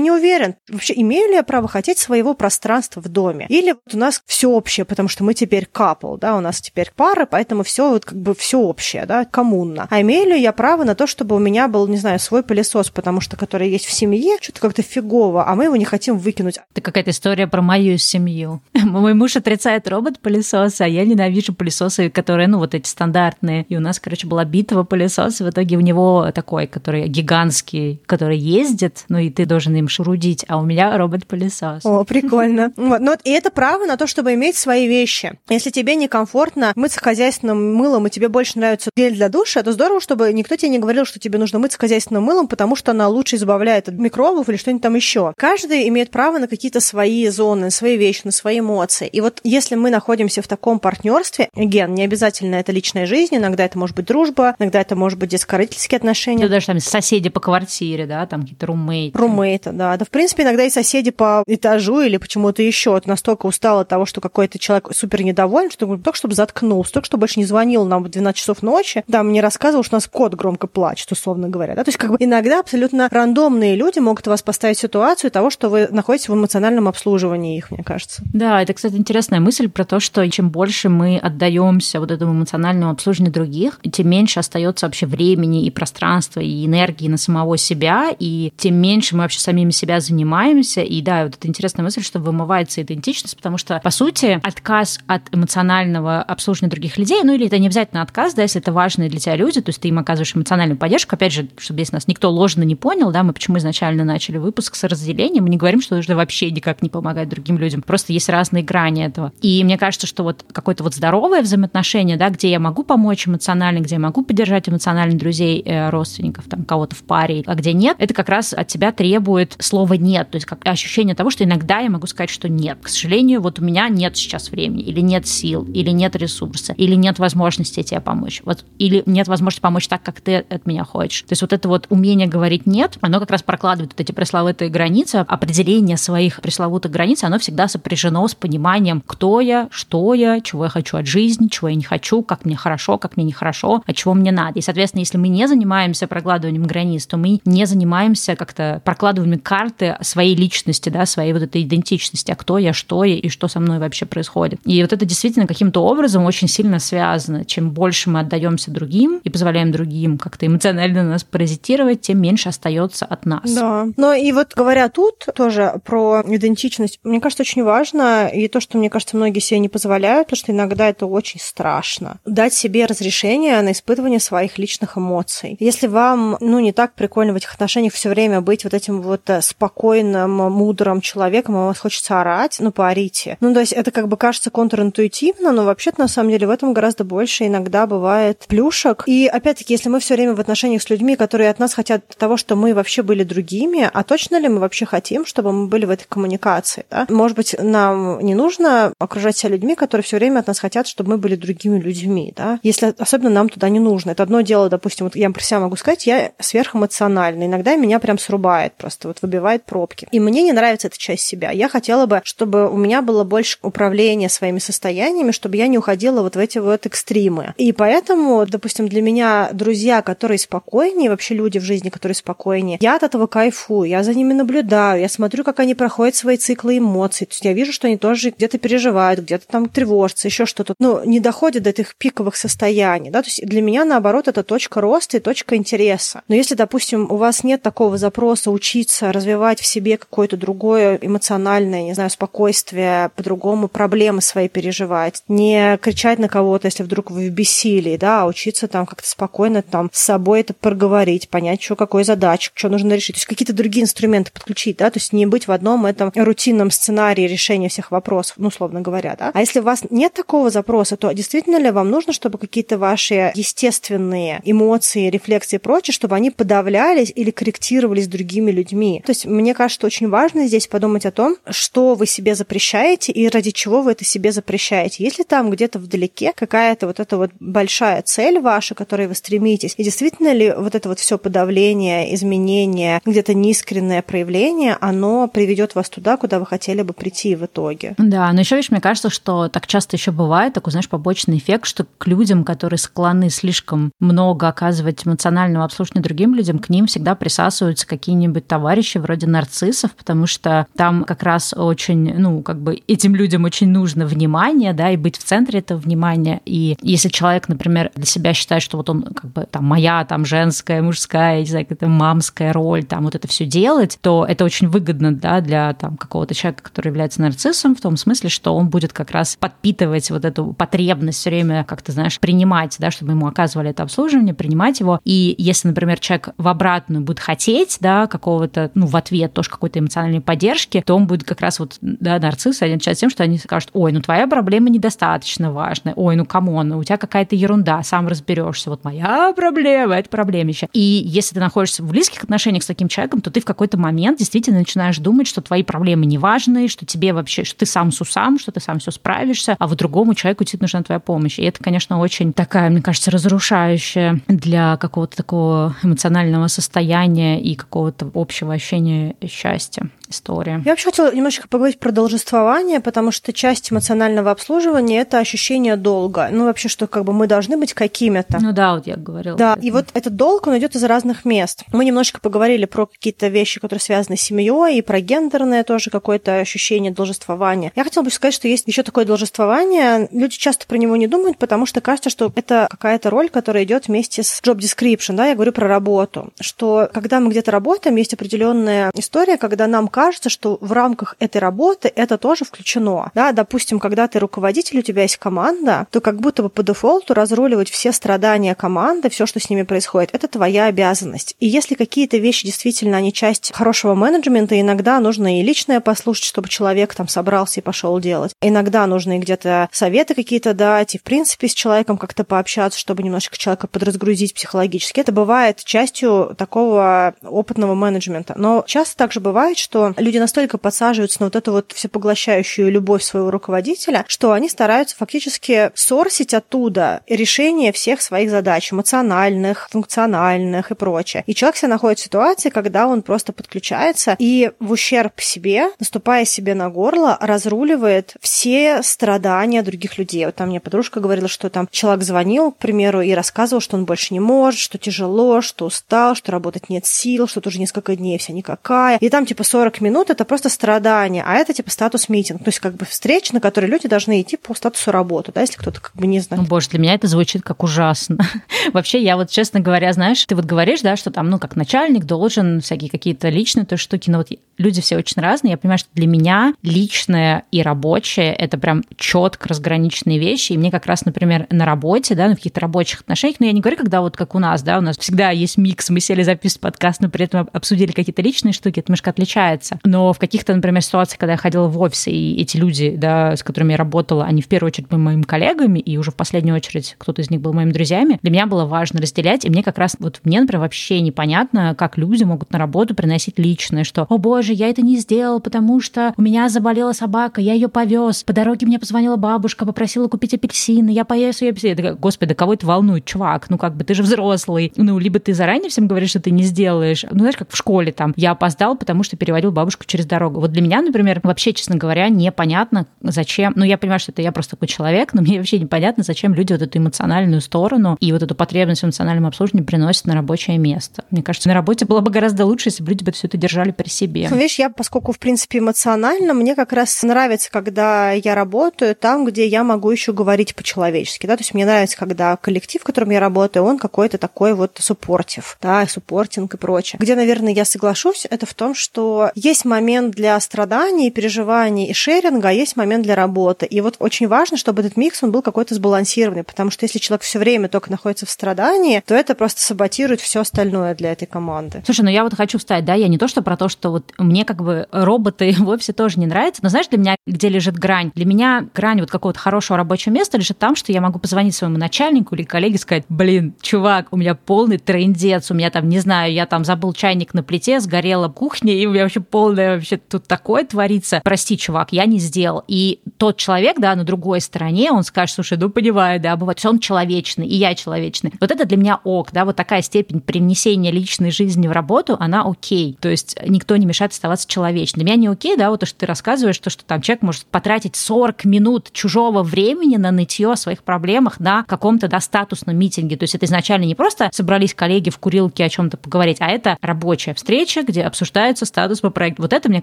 Speaker 2: не уверен, вообще имею ли я право хотеть своего пространства в доме. Или вот у нас все общее, потому что мы теперь капл, да, у нас теперь пара, поэтому все вот как бы все общее, да, коммунно. А имею ли я право на то, чтобы у меня был, не знаю, свой пылесос, потому что который есть в семье, что-то как-то фигово, а мы его не хотим выкинуть.
Speaker 1: Это какая-то история про мою семью. Мой муж отрицает робот-пылесос, а я ненавижу пылесосы, которые, ну, вот эти стандартные. И у нас, короче, была битва пылесос, в итоге у него такой, который гигантский, который ездит, ну, и ты должен им шурудить, а у меня робот-пылесос.
Speaker 2: О, прикольно. Вот. Ну, и это право на то, чтобы иметь свои вещи. Если тебе некомфортно мыться хозяйственным мылом, и тебе больше нравится гель для душа, то здорово, чтобы никто тебе не говорил, что тебе нужно мыться хозяйственным мылом, потому что она лучше избавляет от микробов или что-нибудь там еще. Каждый имеет право на какие-то свои зоны, на свои вещи, на свои эмоции. И вот если мы находимся в таком партнерстве, ген, не обязательно это личная жизнь, иногда это может быть дружба, иногда это может быть детско-родительские отношения.
Speaker 1: Да, даже там соседи по квартире, да, там какие-то румейты.
Speaker 2: Румейты, да. Да, в принципе, иногда и соседи по этажу или почему-то еще настолько устал от того, что какой-то человек супер недоволен, что только чтобы заткнулся, только чтобы больше не звонил нам в 12 часов ночи, да, мне рассказывал, что у нас кот громко плачет, условно говоря. Да? То есть как бы иногда абсолютно рандомные люди могут вас поставить в ситуацию того, что вы находитесь в эмоциональном обслуживании их, мне кажется.
Speaker 1: Да, это, кстати, интересная мысль про то, что чем больше мы отдаемся вот этому эмоциональному обслуживанию других, тем меньше остается вообще времени и пространства, и энергии на самого себя, и тем меньше мы вообще самими себя занимаемся. И да, вот это интересная мысль, что вымывается идентичность, потому что, по сути, отказ от эмоционального обслуживания других людей, ну или это не обязательно отказ, да, если это важные для тебя люди, то есть ты им оказываешь эмоциональную поддержку. Опять же, чтобы здесь нас никто ложно не понял, да, мы почему изначально начали выпуск с разделением, мы не говорим, что нужно вообще никак не помогать другим людям, просто есть разные грани этого. И мне кажется, что вот какое-то вот здоровое взаимоотношение, да, где я могу помочь эмоционально, где я могу поддержать эмоционально друзей, э, родственников, там, кого-то в паре, а где нет, это как раз от тебя требует слова «нет», то есть как ощущение того, что иногда я могу сказать, что нет. К сожалению, вот у меня нет сейчас времени, или нет сил, или нет ресурса, или нет возможности тебе помочь, вот, или нет возможности помочь так, как ты от меня хочешь. То есть вот это вот умение говорить «нет», оно как раз прокладывает вот эти пресловутые границы, определение своих пресловутых границ, оно всегда сопряжено с пониманием, кто я, что я, чего я хочу от жизни, чего я не хочу, как мне хорошо, как мне нехорошо, а чего мне надо. И, соответственно, если мы не занимаемся прокладыванием границ, то мы не занимаемся как-то прокладыванием карты своей личности, да, своей вот этой идентичности, а кто я, что я и что со мной вообще происходит. И вот это действительно каким-то образом очень сильно связано. Чем больше мы отдаемся другим и позволяем другим как-то эмоционально нас паразитировать, тем меньше остается от нас.
Speaker 2: Да. Но и вот говоря тут тоже про идентичность, мне кажется, очень важно, и то, что, мне кажется, многие себе не позволяют, потому что иногда это очень страшно, дать себе разрешение на испытывание своих личных эмоций. Если вам, ну, не так прикольно в этих отношениях все время быть вот этим вот э, спокойным, мудрым человеком, а вам хочется орать, ну, поорите. Ну, то есть это как бы кажется контринтуитивно, но вообще-то на самом деле в этом гораздо больше иногда бывает плюшек. И опять-таки, если мы все время в отношениях с людьми, которые от нас хотят того, что мы вообще были другими, а точно ли мы вообще хотим, чтобы мы были в этой коммуникации? Да? Может быть, нам не нужно окружать себя людьми, которые все время от нас хотят, чтобы мы были другими людьми, да? Если особенно нам туда не нужно. Это одно дело, допустим, вот я про себя могу сказать, я сверхэмоциональна. Иногда меня прям срубает просто вот выбивает пробки. И мне не нравится эта часть себя. Я хотела бы, чтобы у меня было больше управления своими состояниями, чтобы я не уходила вот в эти вот экстримы. И поэтому, допустим, для меня друзья, которые спокойнее, вообще люди в жизни, которые спокойнее, я от этого кайфую, я за ними наблюдаю, я смотрю, как они проходят свои циклы эмоций. То есть я вижу, что они тоже где-то переживают, где-то там тревожатся, еще что-то. Ну, не доходят до этих пиковых состояний. Да? То есть для меня, наоборот, это точка роста и точка интереса. Но если, допустим, у вас нет такого запроса учиться развивать в себе какое-то другое эмоциональное, не знаю, спокойствие, по-другому проблемы свои переживать, не кричать на кого-то, если вдруг вы в бессилии, да, а учиться там как-то спокойно там с собой это проговорить, понять, что какой задача, что нужно решить. То есть какие-то другие инструменты подключить, да, то есть не быть в одном этом рутинном сценарии решения всех вопросов, ну, условно говоря, да. А если у вас нет такого запроса, то действительно ли вам нужно, чтобы какие-то ваши естественные эмоции, рефлексы и прочее, чтобы они подавлялись или корректировались другими людьми? То есть мне кажется, очень важно здесь подумать о том, что вы себе запрещаете и ради чего вы это себе запрещаете. Если там где-то вдалеке какая-то вот эта вот большая цель ваша, к которой вы стремитесь, и действительно ли вот это вот все подавление, изменение, где-то неискреннее проявление, оно приведет вас туда, куда вы хотели бы прийти в итоге.
Speaker 1: Да, но еще, видишь, мне кажется, что так часто еще бывает такой, знаешь, побочный эффект, что к людям, которые склонны слишком много оказывать эмоционального обслуживания другим людям, к ним всегда присасываются какие-нибудь товарищи вроде нарциссов, потому что там как раз очень, ну, как бы этим людям очень нужно внимание, да, и быть в центре этого внимания. И если человек, например, для себя считает, что вот он как бы там моя там женская, мужская, не знаю, какая-то мамская роль, там вот это все делать, то это очень выгодно, да, для там какого-то человека, который является нарциссом, в том смысле, что он будет как раз подпитывать вот эту потребность все время, как ты знаешь, принимать, да, чтобы ему оказывали это обслуживание, принимать его. И если, например, человек в обратную будет хотеть, да, какого-то, ну, в ответ тоже какой-то эмоциональной поддержки, то он будет как раз вот, да, нарцисс один с тем, что они скажут, ой, ну твоя проблема недостаточно важная, ой, ну come on, у тебя какая-то ерунда, сам разберешься, вот моя проблема, это проблемища. И если ты находишься в близких отношениях с таким человеком, то ты в какой-то момент действительно начинаешь думать, что твои проблемы не важны, что тебе вообще, что ты сам с усам, что ты сам все справишься, а вот другому человеку тебе нужна твоя помощь. И это, конечно, очень такая, мне кажется, разрушающая для какого-то такого эмоционального состояния и какого-то общего ощущения счастья история.
Speaker 2: Я вообще хотела немножечко поговорить про должествование, потому что часть эмоционального обслуживания – это ощущение долга. Ну, вообще, что как бы мы должны быть какими-то.
Speaker 1: Ну да, вот я говорила.
Speaker 2: Да, и вот этот долг, он идет из разных мест. Мы немножечко поговорили про какие-то вещи, которые связаны с семьей, и про гендерное тоже какое-то ощущение должествования. Я хотела бы сказать, что есть еще такое должествование. Люди часто про него не думают, потому что кажется, что это какая-то роль, которая идет вместе с job description, да, я говорю про работу, что когда мы где-то работаем, есть определенная история, когда нам кажется, что в рамках этой работы это тоже включено. Да, допустим, когда ты руководитель, у тебя есть команда, то как будто бы по дефолту разруливать все страдания команды, все, что с ними происходит, это твоя обязанность. И если какие-то вещи действительно, они часть хорошего менеджмента, иногда нужно и личное послушать, чтобы человек там собрался и пошел делать. Иногда нужно и где-то советы какие-то дать, и в принципе с человеком как-то пообщаться, чтобы немножечко человека подразгрузить психологически. Это бывает частью такого опытного менеджмента. Но часто также бывает, что люди настолько подсаживаются на вот эту вот всепоглощающую любовь своего руководителя, что они стараются фактически сорсить оттуда решение всех своих задач, эмоциональных, функциональных и прочее. И человек себя находит в ситуации, когда он просто подключается и в ущерб себе, наступая себе на горло, разруливает все страдания других людей. Вот там мне подружка говорила, что там человек звонил, к примеру, и рассказывал, что он больше не может, что тяжело, что устал, что работать нет сил, что тоже несколько дней вся никакая. И там типа 40 минут это просто страдание, а это типа статус митинг. То есть как бы встреча, на которой люди должны идти по статусу работы, да, если кто-то как бы не знает.
Speaker 1: Ну, боже, для меня это звучит как ужасно. Вообще, я вот, честно говоря, знаешь, ты вот говоришь, да, что там, ну, как начальник должен всякие какие-то личные то штуки, но вот люди все очень разные. Я понимаю, что для меня личное и рабочее – это прям четко разграниченные вещи. И мне как раз, например, на работе, да, на каких-то рабочих отношениях, но я не говорю, когда вот как у нас, да, у нас всегда есть микс, мы сели записывать подкаст, но при этом обсудили какие-то личные штуки, это немножко отличается нравится. Но в каких-то, например, ситуациях, когда я ходила в офис, и эти люди, да, с которыми я работала, они в первую очередь были моими коллегами, и уже в последнюю очередь кто-то из них был моими друзьями, для меня было важно разделять, и мне как раз, вот мне, например, вообще непонятно, как люди могут на работу приносить личное, что, о боже, я это не сделал, потому что у меня заболела собака, я ее повез, по дороге мне позвонила бабушка, попросила купить апельсины, я поесть ее апельсины. Я такая, господи, да кого это волнует, чувак, ну как бы ты же взрослый, ну либо ты заранее всем говоришь, что ты не сделаешь, ну знаешь, как в школе там, я опоздал, потому что переводил бабушку через дорогу. Вот для меня, например, вообще, честно говоря, непонятно, зачем, ну я понимаю, что это я просто такой человек, но мне вообще непонятно, зачем люди вот эту эмоциональную сторону и вот эту потребность в эмоциональном обслуживании приносят на рабочее место. Мне кажется, на работе было бы гораздо лучше, если бы люди бы все это держали при себе.
Speaker 2: Ну, видишь, я, поскольку, в принципе, эмоционально, мне как раз нравится, когда я работаю там, где я могу еще говорить по-человечески, да, то есть мне нравится, когда коллектив, в котором я работаю, он какой-то такой вот суппортив, да, суппортинг и прочее. Где, наверное, я соглашусь, это в том, что есть момент для страданий, переживаний и шеринга, а есть момент для работы. И вот очень важно, чтобы этот микс, он был какой-то сбалансированный, потому что если человек все время только находится в страдании, то это просто саботирует все остальное для этой команды.
Speaker 1: Слушай, ну я вот хочу встать, да, я не то, что про то, что вот мне как бы роботы в офисе тоже не нравятся, но знаешь, для меня где лежит грань? Для меня грань вот какого-то хорошего рабочего места лежит там, что я могу позвонить своему начальнику или коллеге и сказать, блин, чувак, у меня полный трендец, у меня там, не знаю, я там забыл чайник на плите, сгорела кухня, и у меня вообще полное вообще тут такое творится. Прости, чувак, я не сделал. И тот человек, да, на другой стороне, он скажет, слушай, ну понимаю, да, бывает, он человечный, и я человечный. Вот это для меня ок, да, вот такая степень привнесения личной жизни в работу, она окей. То есть никто не мешает оставаться человечным. Для меня не окей, да, вот то, что ты рассказываешь, то, что там человек может потратить 40 минут чужого времени на нытье о своих проблемах на каком-то да, статусном митинге. То есть это изначально не просто собрались коллеги в курилке о чем-то поговорить, а это рабочая встреча, где обсуждается статус по проекту. Вот это, мне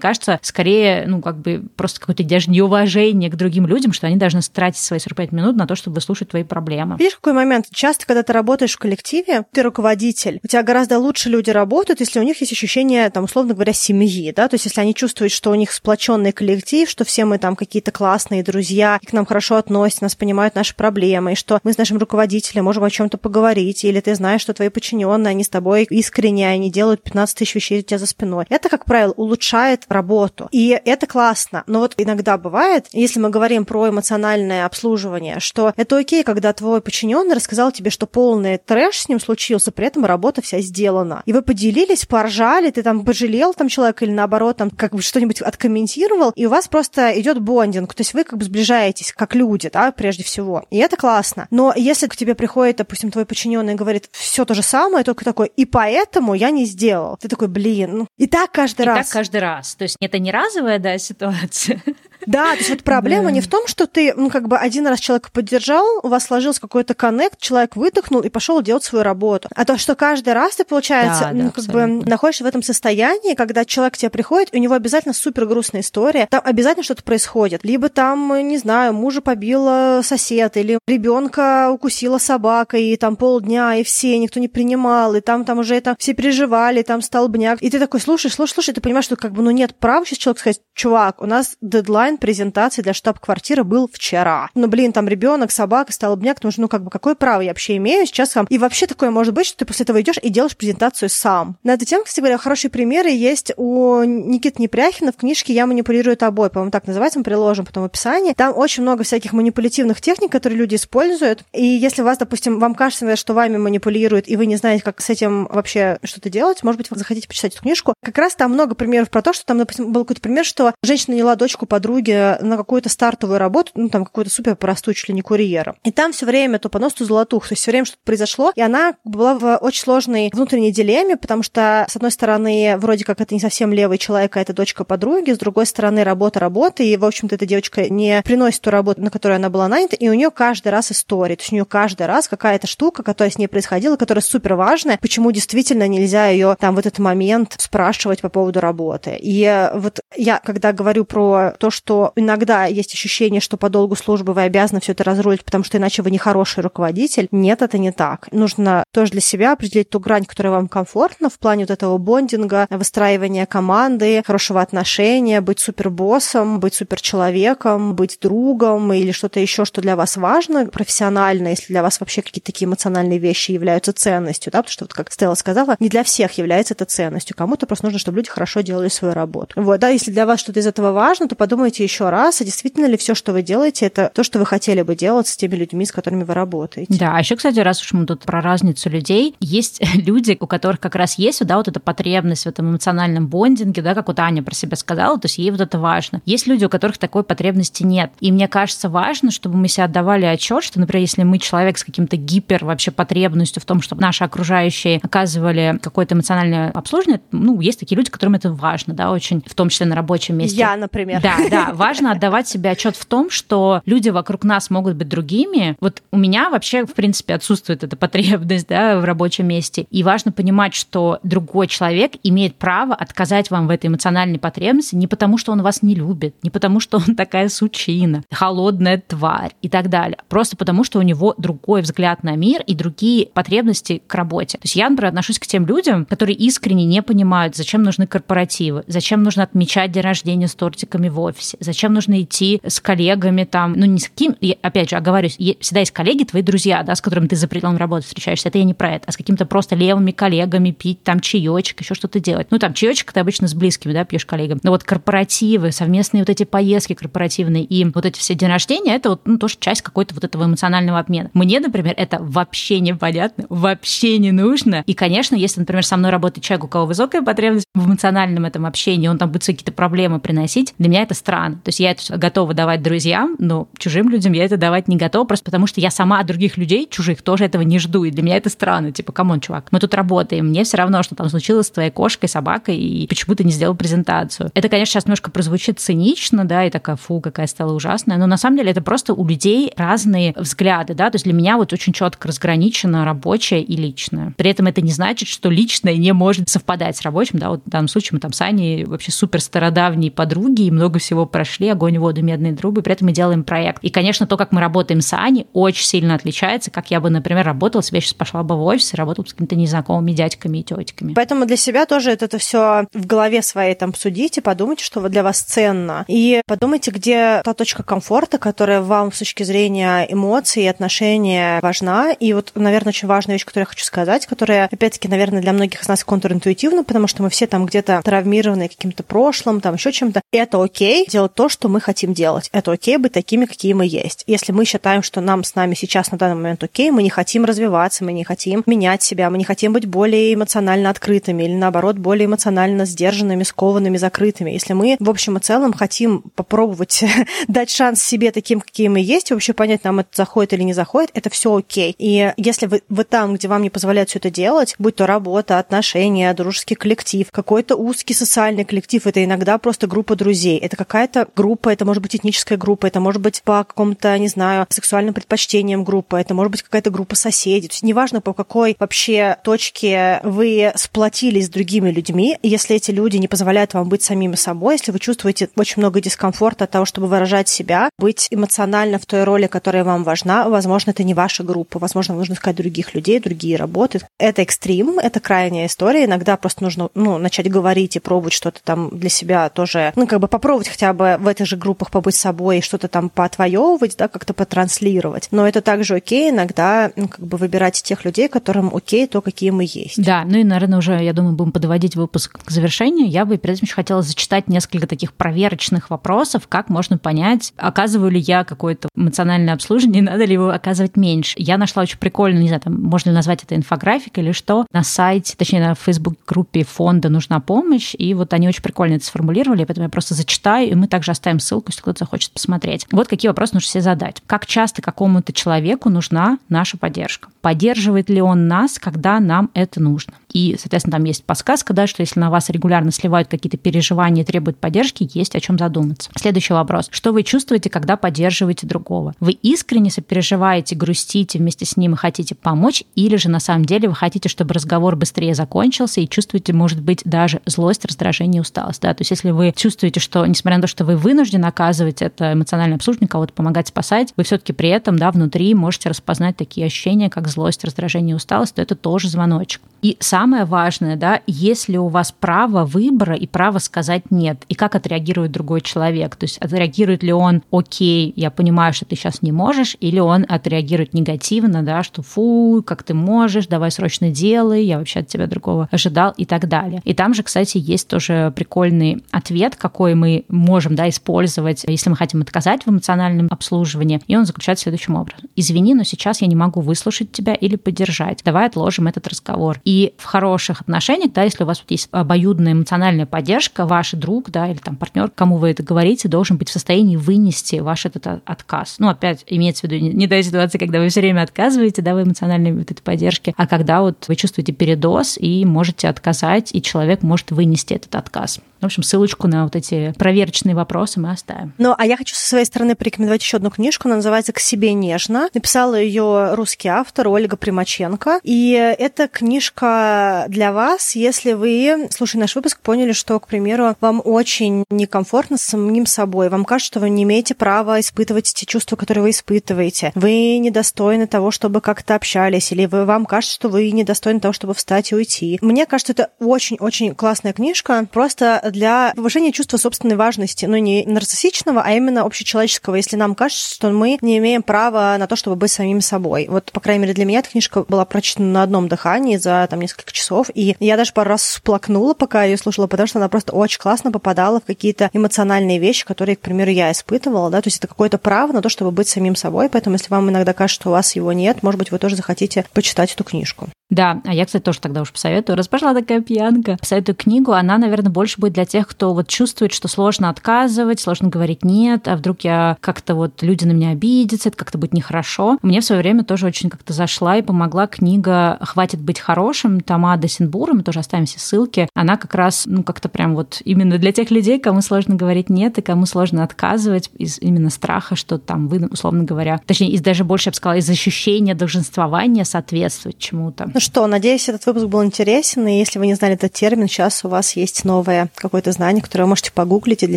Speaker 1: кажется, скорее, ну, как бы просто какое-то даже неуважение к другим людям, что они должны тратить свои 45 минут на то, чтобы выслушать твои проблемы.
Speaker 2: Видишь, какой момент? Часто, когда ты работаешь в коллективе, ты руководитель, у тебя гораздо лучше люди работают, если у них есть ощущение, там, условно говоря, семьи, да, то есть если они чувствуют, что у них сплоченный коллектив, что все мы там какие-то классные друзья, и к нам хорошо относятся, нас понимают наши проблемы, и что мы с нашим руководителем можем о чем-то поговорить, или ты знаешь, что твои подчиненные, они с тобой искренне, они делают 15 тысяч вещей у тебя за спиной. Это, как правило, улучшает работу. И это классно. Но вот иногда бывает, если мы говорим про эмоциональное обслуживание, что это окей, когда твой подчиненный рассказал тебе, что полный трэш с ним случился, при этом работа вся сделана. И вы поделились, поржали, ты там пожалел там человека или наоборот там как бы что-нибудь откомментировал, и у вас просто идет бондинг, то есть вы как бы сближаетесь как люди, да, прежде всего. И это классно. Но если к тебе приходит, допустим, твой подчиненный и говорит все то же самое, только такой, и поэтому я не сделал. Ты такой, блин, ну и так каждый
Speaker 1: и
Speaker 2: раз.
Speaker 1: Так каждый раз. То есть это не разовая, да, ситуация.
Speaker 2: Да, то есть вот проблема не в том, что ты, ну, как бы один раз человека поддержал, у вас сложился какой-то коннект, человек выдохнул и пошел делать свою работу. А то, что каждый раз ты, получается, ну, как бы находишься в этом состоянии, когда человек к тебе приходит, у него обязательно супер грустная история, там обязательно что-то происходит. Либо там, не знаю, мужа побила сосед, или ребенка укусила собака, и там полдня, и все, никто не принимал, и там, там уже это все переживали, там столбняк. И ты такой слушаешь, слушаешь, слушаешь, и ты понимаешь, что как бы, ну, нет права сейчас человек сказать, чувак, у нас дедлайн презентации для штаб-квартиры был вчера. Ну, блин, там ребенок, собака, столбняк, потому что, ну, как бы, какое право я вообще имею сейчас там? И вообще такое может быть, что ты после этого идешь и делаешь презентацию сам. На эту тему, кстати говоря, хорошие примеры есть у Никиты Непряхина в книжке «Я манипулирую тобой», по-моему, так называется, мы приложим потом в описании. Там очень много всяких манипулятивных техник, которые люди используют. И если вас, допустим, вам кажется, что вами манипулируют, и вы не знаете, как с этим вообще что-то делать, может быть, вы захотите почитать эту книжку. Как раз там много примеров про то, что там, допустим, был какой-то пример, что женщина наняла дочку подруги на какую-то стартовую работу, ну, там, какую-то супер простую, чуть ли не курьера. И там все время то по носу золотух, то есть все время что-то произошло, и она была в очень сложной внутренней дилемме, потому что, с одной стороны, вроде как это не совсем левый человек, а это дочка подруги, с другой стороны, работа работы, и, в общем-то, эта девочка не приносит ту работу, на которую она была нанята, и у нее каждый раз история, то есть у нее каждый раз какая-то штука, которая с ней происходила, которая супер важная, почему действительно нельзя ее там в этот момент спрашивать по поводу работы. И вот я, когда говорю про то, что что иногда есть ощущение, что по долгу службы вы обязаны все это разрулить, потому что иначе вы не хороший руководитель. Нет, это не так. Нужно тоже для себя определить ту грань, которая вам комфортна в плане вот этого бондинга, выстраивания команды, хорошего отношения, быть супербоссом, быть суперчеловеком, быть другом или что-то еще, что для вас важно профессионально, если для вас вообще какие-то такие эмоциональные вещи являются ценностью, да, потому что, вот, как Стелла сказала, не для всех является это ценностью. Кому-то просто нужно, чтобы люди хорошо делали свою работу. Вот, да, если для вас что-то из этого важно, то подумайте еще раз, а действительно ли все, что вы делаете, это то, что вы хотели бы делать с теми людьми, с которыми вы работаете.
Speaker 1: Да, а еще, кстати, раз уж мы тут про разницу людей, есть люди, у которых как раз есть да, вот эта потребность в этом эмоциональном бондинге, да, как вот Аня про себя сказала, то есть ей вот это важно. Есть люди, у которых такой потребности нет. И мне кажется важно, чтобы мы себе отдавали отчет, что, например, если мы человек с каким-то гипер вообще потребностью в том, чтобы наши окружающие оказывали какое-то эмоциональное обслуживание, ну, есть такие люди, которым это важно, да, очень, в том числе на рабочем месте.
Speaker 2: Я, например.
Speaker 1: Да, да, важно отдавать себе отчет в том, что люди вокруг нас могут быть другими. Вот у меня вообще, в принципе, отсутствует эта потребность, да, в рабочем месте. И важно понимать, что другой человек имеет право отказать вам в этой эмоциональной потребности не потому, что он вас не любит, не потому, что он такая сучина, холодная тварь и так далее. Просто потому, что у него другой взгляд на мир и другие потребности к работе. То есть я, например, отношусь к тем людям, которые искренне не понимают, зачем нужны корпоративы, зачем нужно отмечать день рождения с тортиками в офисе, зачем нужно идти с коллегами там, ну не с кем, я, опять же, оговорюсь, всегда есть коллеги, твои друзья, да, с которыми ты за пределом работы встречаешься, это я не про это, а с какими-то просто левыми коллегами пить там чаечек, еще что-то делать. Ну там чаечек ты обычно с близкими, да, пьешь коллегам. Но вот корпоративы, совместные вот эти поездки корпоративные и вот эти все день рождения, это вот ну, тоже часть какой-то вот этого эмоционального обмена. Мне, например, это вообще непонятно, вообще не нужно. И, конечно, если, например, со мной работает человек, у кого высокая потребность в эмоциональном этом общении, он там будет какие-то проблемы приносить, для меня это странно. То есть я это готова давать друзьям, но чужим людям я это давать не готова, просто потому что я сама от других людей, чужих, тоже этого не жду. И для меня это странно. Типа, come on, чувак, мы тут работаем, мне все равно, что там случилось с твоей кошкой, собакой, и почему ты не сделал презентацию. Это, конечно, сейчас немножко прозвучит цинично, да, и такая, фу, какая стала ужасная, но на самом деле это просто у людей разные взгляды, да, то есть для меня вот очень четко разграничено рабочее и личное. При этом это не значит, что личное не может совпадать с рабочим, да, вот в данном случае мы там с Аней вообще супер стародавние подруги и много всего прошли, огонь, воду, медные трубы, при этом мы делаем проект. И, конечно, то, как мы работаем с Аней, очень сильно отличается, как я бы, например, работала, себе сейчас пошла бы в офис и работала с какими-то незнакомыми дядьками и тетками.
Speaker 2: Поэтому для себя тоже это, это все в голове своей там судите, подумайте, что для вас ценно. И подумайте, где та точка комфорта, которая вам с точки зрения эмоций и отношения важна. И вот, наверное, очень важная вещь, которую я хочу сказать, которая, опять-таки, наверное, для многих из нас контринтуитивна, потому что мы все там где-то травмированы каким-то прошлым, там еще чем-то. Это окей делать то, что мы хотим делать. Это окей быть такими, какие мы есть. Если мы считаем, что нам с нами сейчас на данный момент окей, мы не хотим развиваться, мы не хотим менять себя, мы не хотим быть более эмоционально открытыми или, наоборот, более эмоционально сдержанными, скованными, закрытыми. Если мы, в общем и целом, хотим попробовать дать шанс себе таким, какие мы есть, и вообще понять, нам это заходит или не заходит, это все окей. И если вы, вы там, где вам не позволяют все это делать, будь то работа, отношения, дружеский коллектив, какой-то узкий социальный коллектив, это иногда просто группа друзей, это какая-то группа, это может быть этническая группа, это может быть по какому-то, не знаю, сексуальным предпочтениям группа, это может быть какая-то группа соседей. То есть неважно, по какой вообще точке вы сплотились с другими людьми, если эти люди не позволяют вам быть самими собой, если вы чувствуете очень много дискомфорта от того, чтобы выражать себя, быть эмоционально в той роли, которая вам важна, возможно, это не ваша группа, возможно, нужно искать других людей, другие работы. Это экстрим, это крайняя история. Иногда просто нужно ну, начать говорить и пробовать что-то там для себя тоже, ну, как бы попробовать хотя в этих же группах побыть собой и что-то там поотвоевывать, да, как-то потранслировать. Но это также окей иногда ну, как бы выбирать тех людей, которым окей то, какие мы есть.
Speaker 1: Да, ну и, наверное, уже, я думаю, будем подводить выпуск к завершению. Я бы перед этим еще хотела зачитать несколько таких проверочных вопросов, как можно понять, оказываю ли я какое-то эмоциональное обслуживание, надо ли его оказывать меньше. Я нашла очень прикольно, не знаю, там, можно ли назвать это инфографикой или что, на сайте, точнее, на фейсбук-группе фонда «Нужна помощь», и вот они очень прикольно это сформулировали, поэтому я просто зачитаю, и мы также оставим ссылку, если кто-то захочет посмотреть. Вот какие вопросы нужно себе задать. Как часто какому-то человеку нужна наша поддержка? Поддерживает ли он нас, когда нам это нужно? И, соответственно, там есть подсказка, да, что если на вас регулярно сливают какие-то переживания и требуют поддержки, есть о чем задуматься. Следующий вопрос. Что вы чувствуете, когда поддерживаете другого? Вы искренне сопереживаете, грустите вместе с ним и хотите помочь, или же на самом деле вы хотите, чтобы разговор быстрее закончился и чувствуете, может быть, даже злость, раздражение, усталость. Да? То есть если вы чувствуете, что, несмотря на то, что вы вынуждены оказывать это эмоциональное обслуживание, кого-то помогать спасать, вы все-таки при этом, да, внутри можете распознать такие ощущения, как злость, раздражение, усталость, то это тоже звоночек. И самое важное, да, если у вас право выбора и право сказать нет, и как отреагирует другой человек, то есть отреагирует ли он, окей, я понимаю, что ты сейчас не можешь, или он отреагирует негативно, да, что фу, как ты можешь, давай срочно делай, я вообще от тебя другого ожидал и так далее. И там же, кстати, есть тоже прикольный ответ, какой мы можем, да, использовать, если мы хотим отказать в эмоциональном обслуживании, и он заключается следующим образом. Извини, но сейчас я не могу выслушать тебя или поддержать. Давай отложим этот разговор. И хороших отношениях, да, если у вас есть обоюдная эмоциональная поддержка, ваш друг, да, или там партнер, кому вы это говорите, должен быть в состоянии вынести ваш этот отказ. Ну, опять имеется в виду не та ситуация, когда вы все время отказываете, да, в эмоциональной вот этой поддержке, а когда вот вы чувствуете передоз и можете отказать, и человек может вынести этот отказ. В общем, ссылочку на вот эти проверочные вопросы мы оставим.
Speaker 2: Ну, а я хочу со своей стороны порекомендовать еще одну книжку. Она называется «К себе нежно». Написала ее русский автор Ольга Примаченко. И эта книжка для вас, если вы, слушая наш выпуск, поняли, что, к примеру, вам очень некомфортно с самим собой. Вам кажется, что вы не имеете права испытывать те чувства, которые вы испытываете. Вы недостойны того, чтобы как-то общались. Или вы, вам кажется, что вы недостойны того, чтобы встать и уйти. Мне кажется, это очень-очень классная книжка. Просто для повышения чувства собственной важности, ну, не нарциссичного, а именно общечеловеческого, если нам кажется, что мы не имеем права на то, чтобы быть самим собой. Вот, по крайней мере, для меня эта книжка была прочитана на одном дыхании за там несколько часов, и я даже пару раз всплакнула, пока ее слушала, потому что она просто очень классно попадала в какие-то эмоциональные вещи, которые, к примеру, я испытывала, да, то есть это какое-то право на то, чтобы быть самим собой, поэтому если вам иногда кажется, что у вас его нет, может быть, вы тоже захотите почитать эту книжку.
Speaker 1: Да, а я, кстати, тоже тогда уж посоветую. Раз пошла такая пьянка. Посоветую книгу. Она, наверное, больше будет для тех, кто вот чувствует, что сложно отказывать, сложно говорить нет, а вдруг я как-то вот люди на меня обидятся, это как-то будет нехорошо. Мне в свое время тоже очень как-то зашла и помогла книга «Хватит быть хорошим» Тамада Синбура, мы тоже оставим все ссылки. Она как раз, ну, как-то прям вот именно для тех людей, кому сложно говорить нет и кому сложно отказывать из именно страха, что там вы, условно говоря, точнее, из даже больше, я бы сказала, из ощущения долженствования соответствовать чему-то.
Speaker 2: Ну что, надеюсь, этот выпуск был интересен, и если вы не знали этот термин, сейчас у вас есть новое какое-то знание, которое вы можете погуглить и для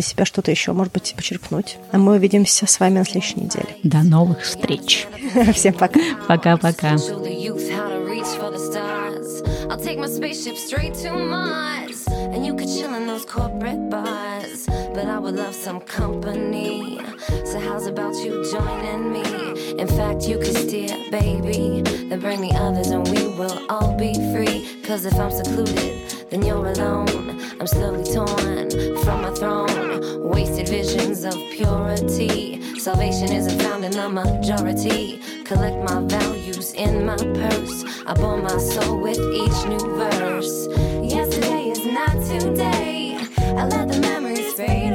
Speaker 2: себя что-то еще, может быть, почерпнуть. А мы увидимся с вами на следующей неделе.
Speaker 1: До новых встреч.
Speaker 2: Всем пока.
Speaker 1: Пока-пока. And you could chill in those corporate bars. But I would love some company. So, how's about you joining me? In fact, you could steer, baby. Then bring the others and we will all be free. Cause if I'm secluded, then you're alone. I'm slowly torn from my throne. Wasted visions of purity. Salvation isn't found in the majority. Collect my values in my purse. I bore my soul with each new verse. Yesterday is not today. I let the memories fade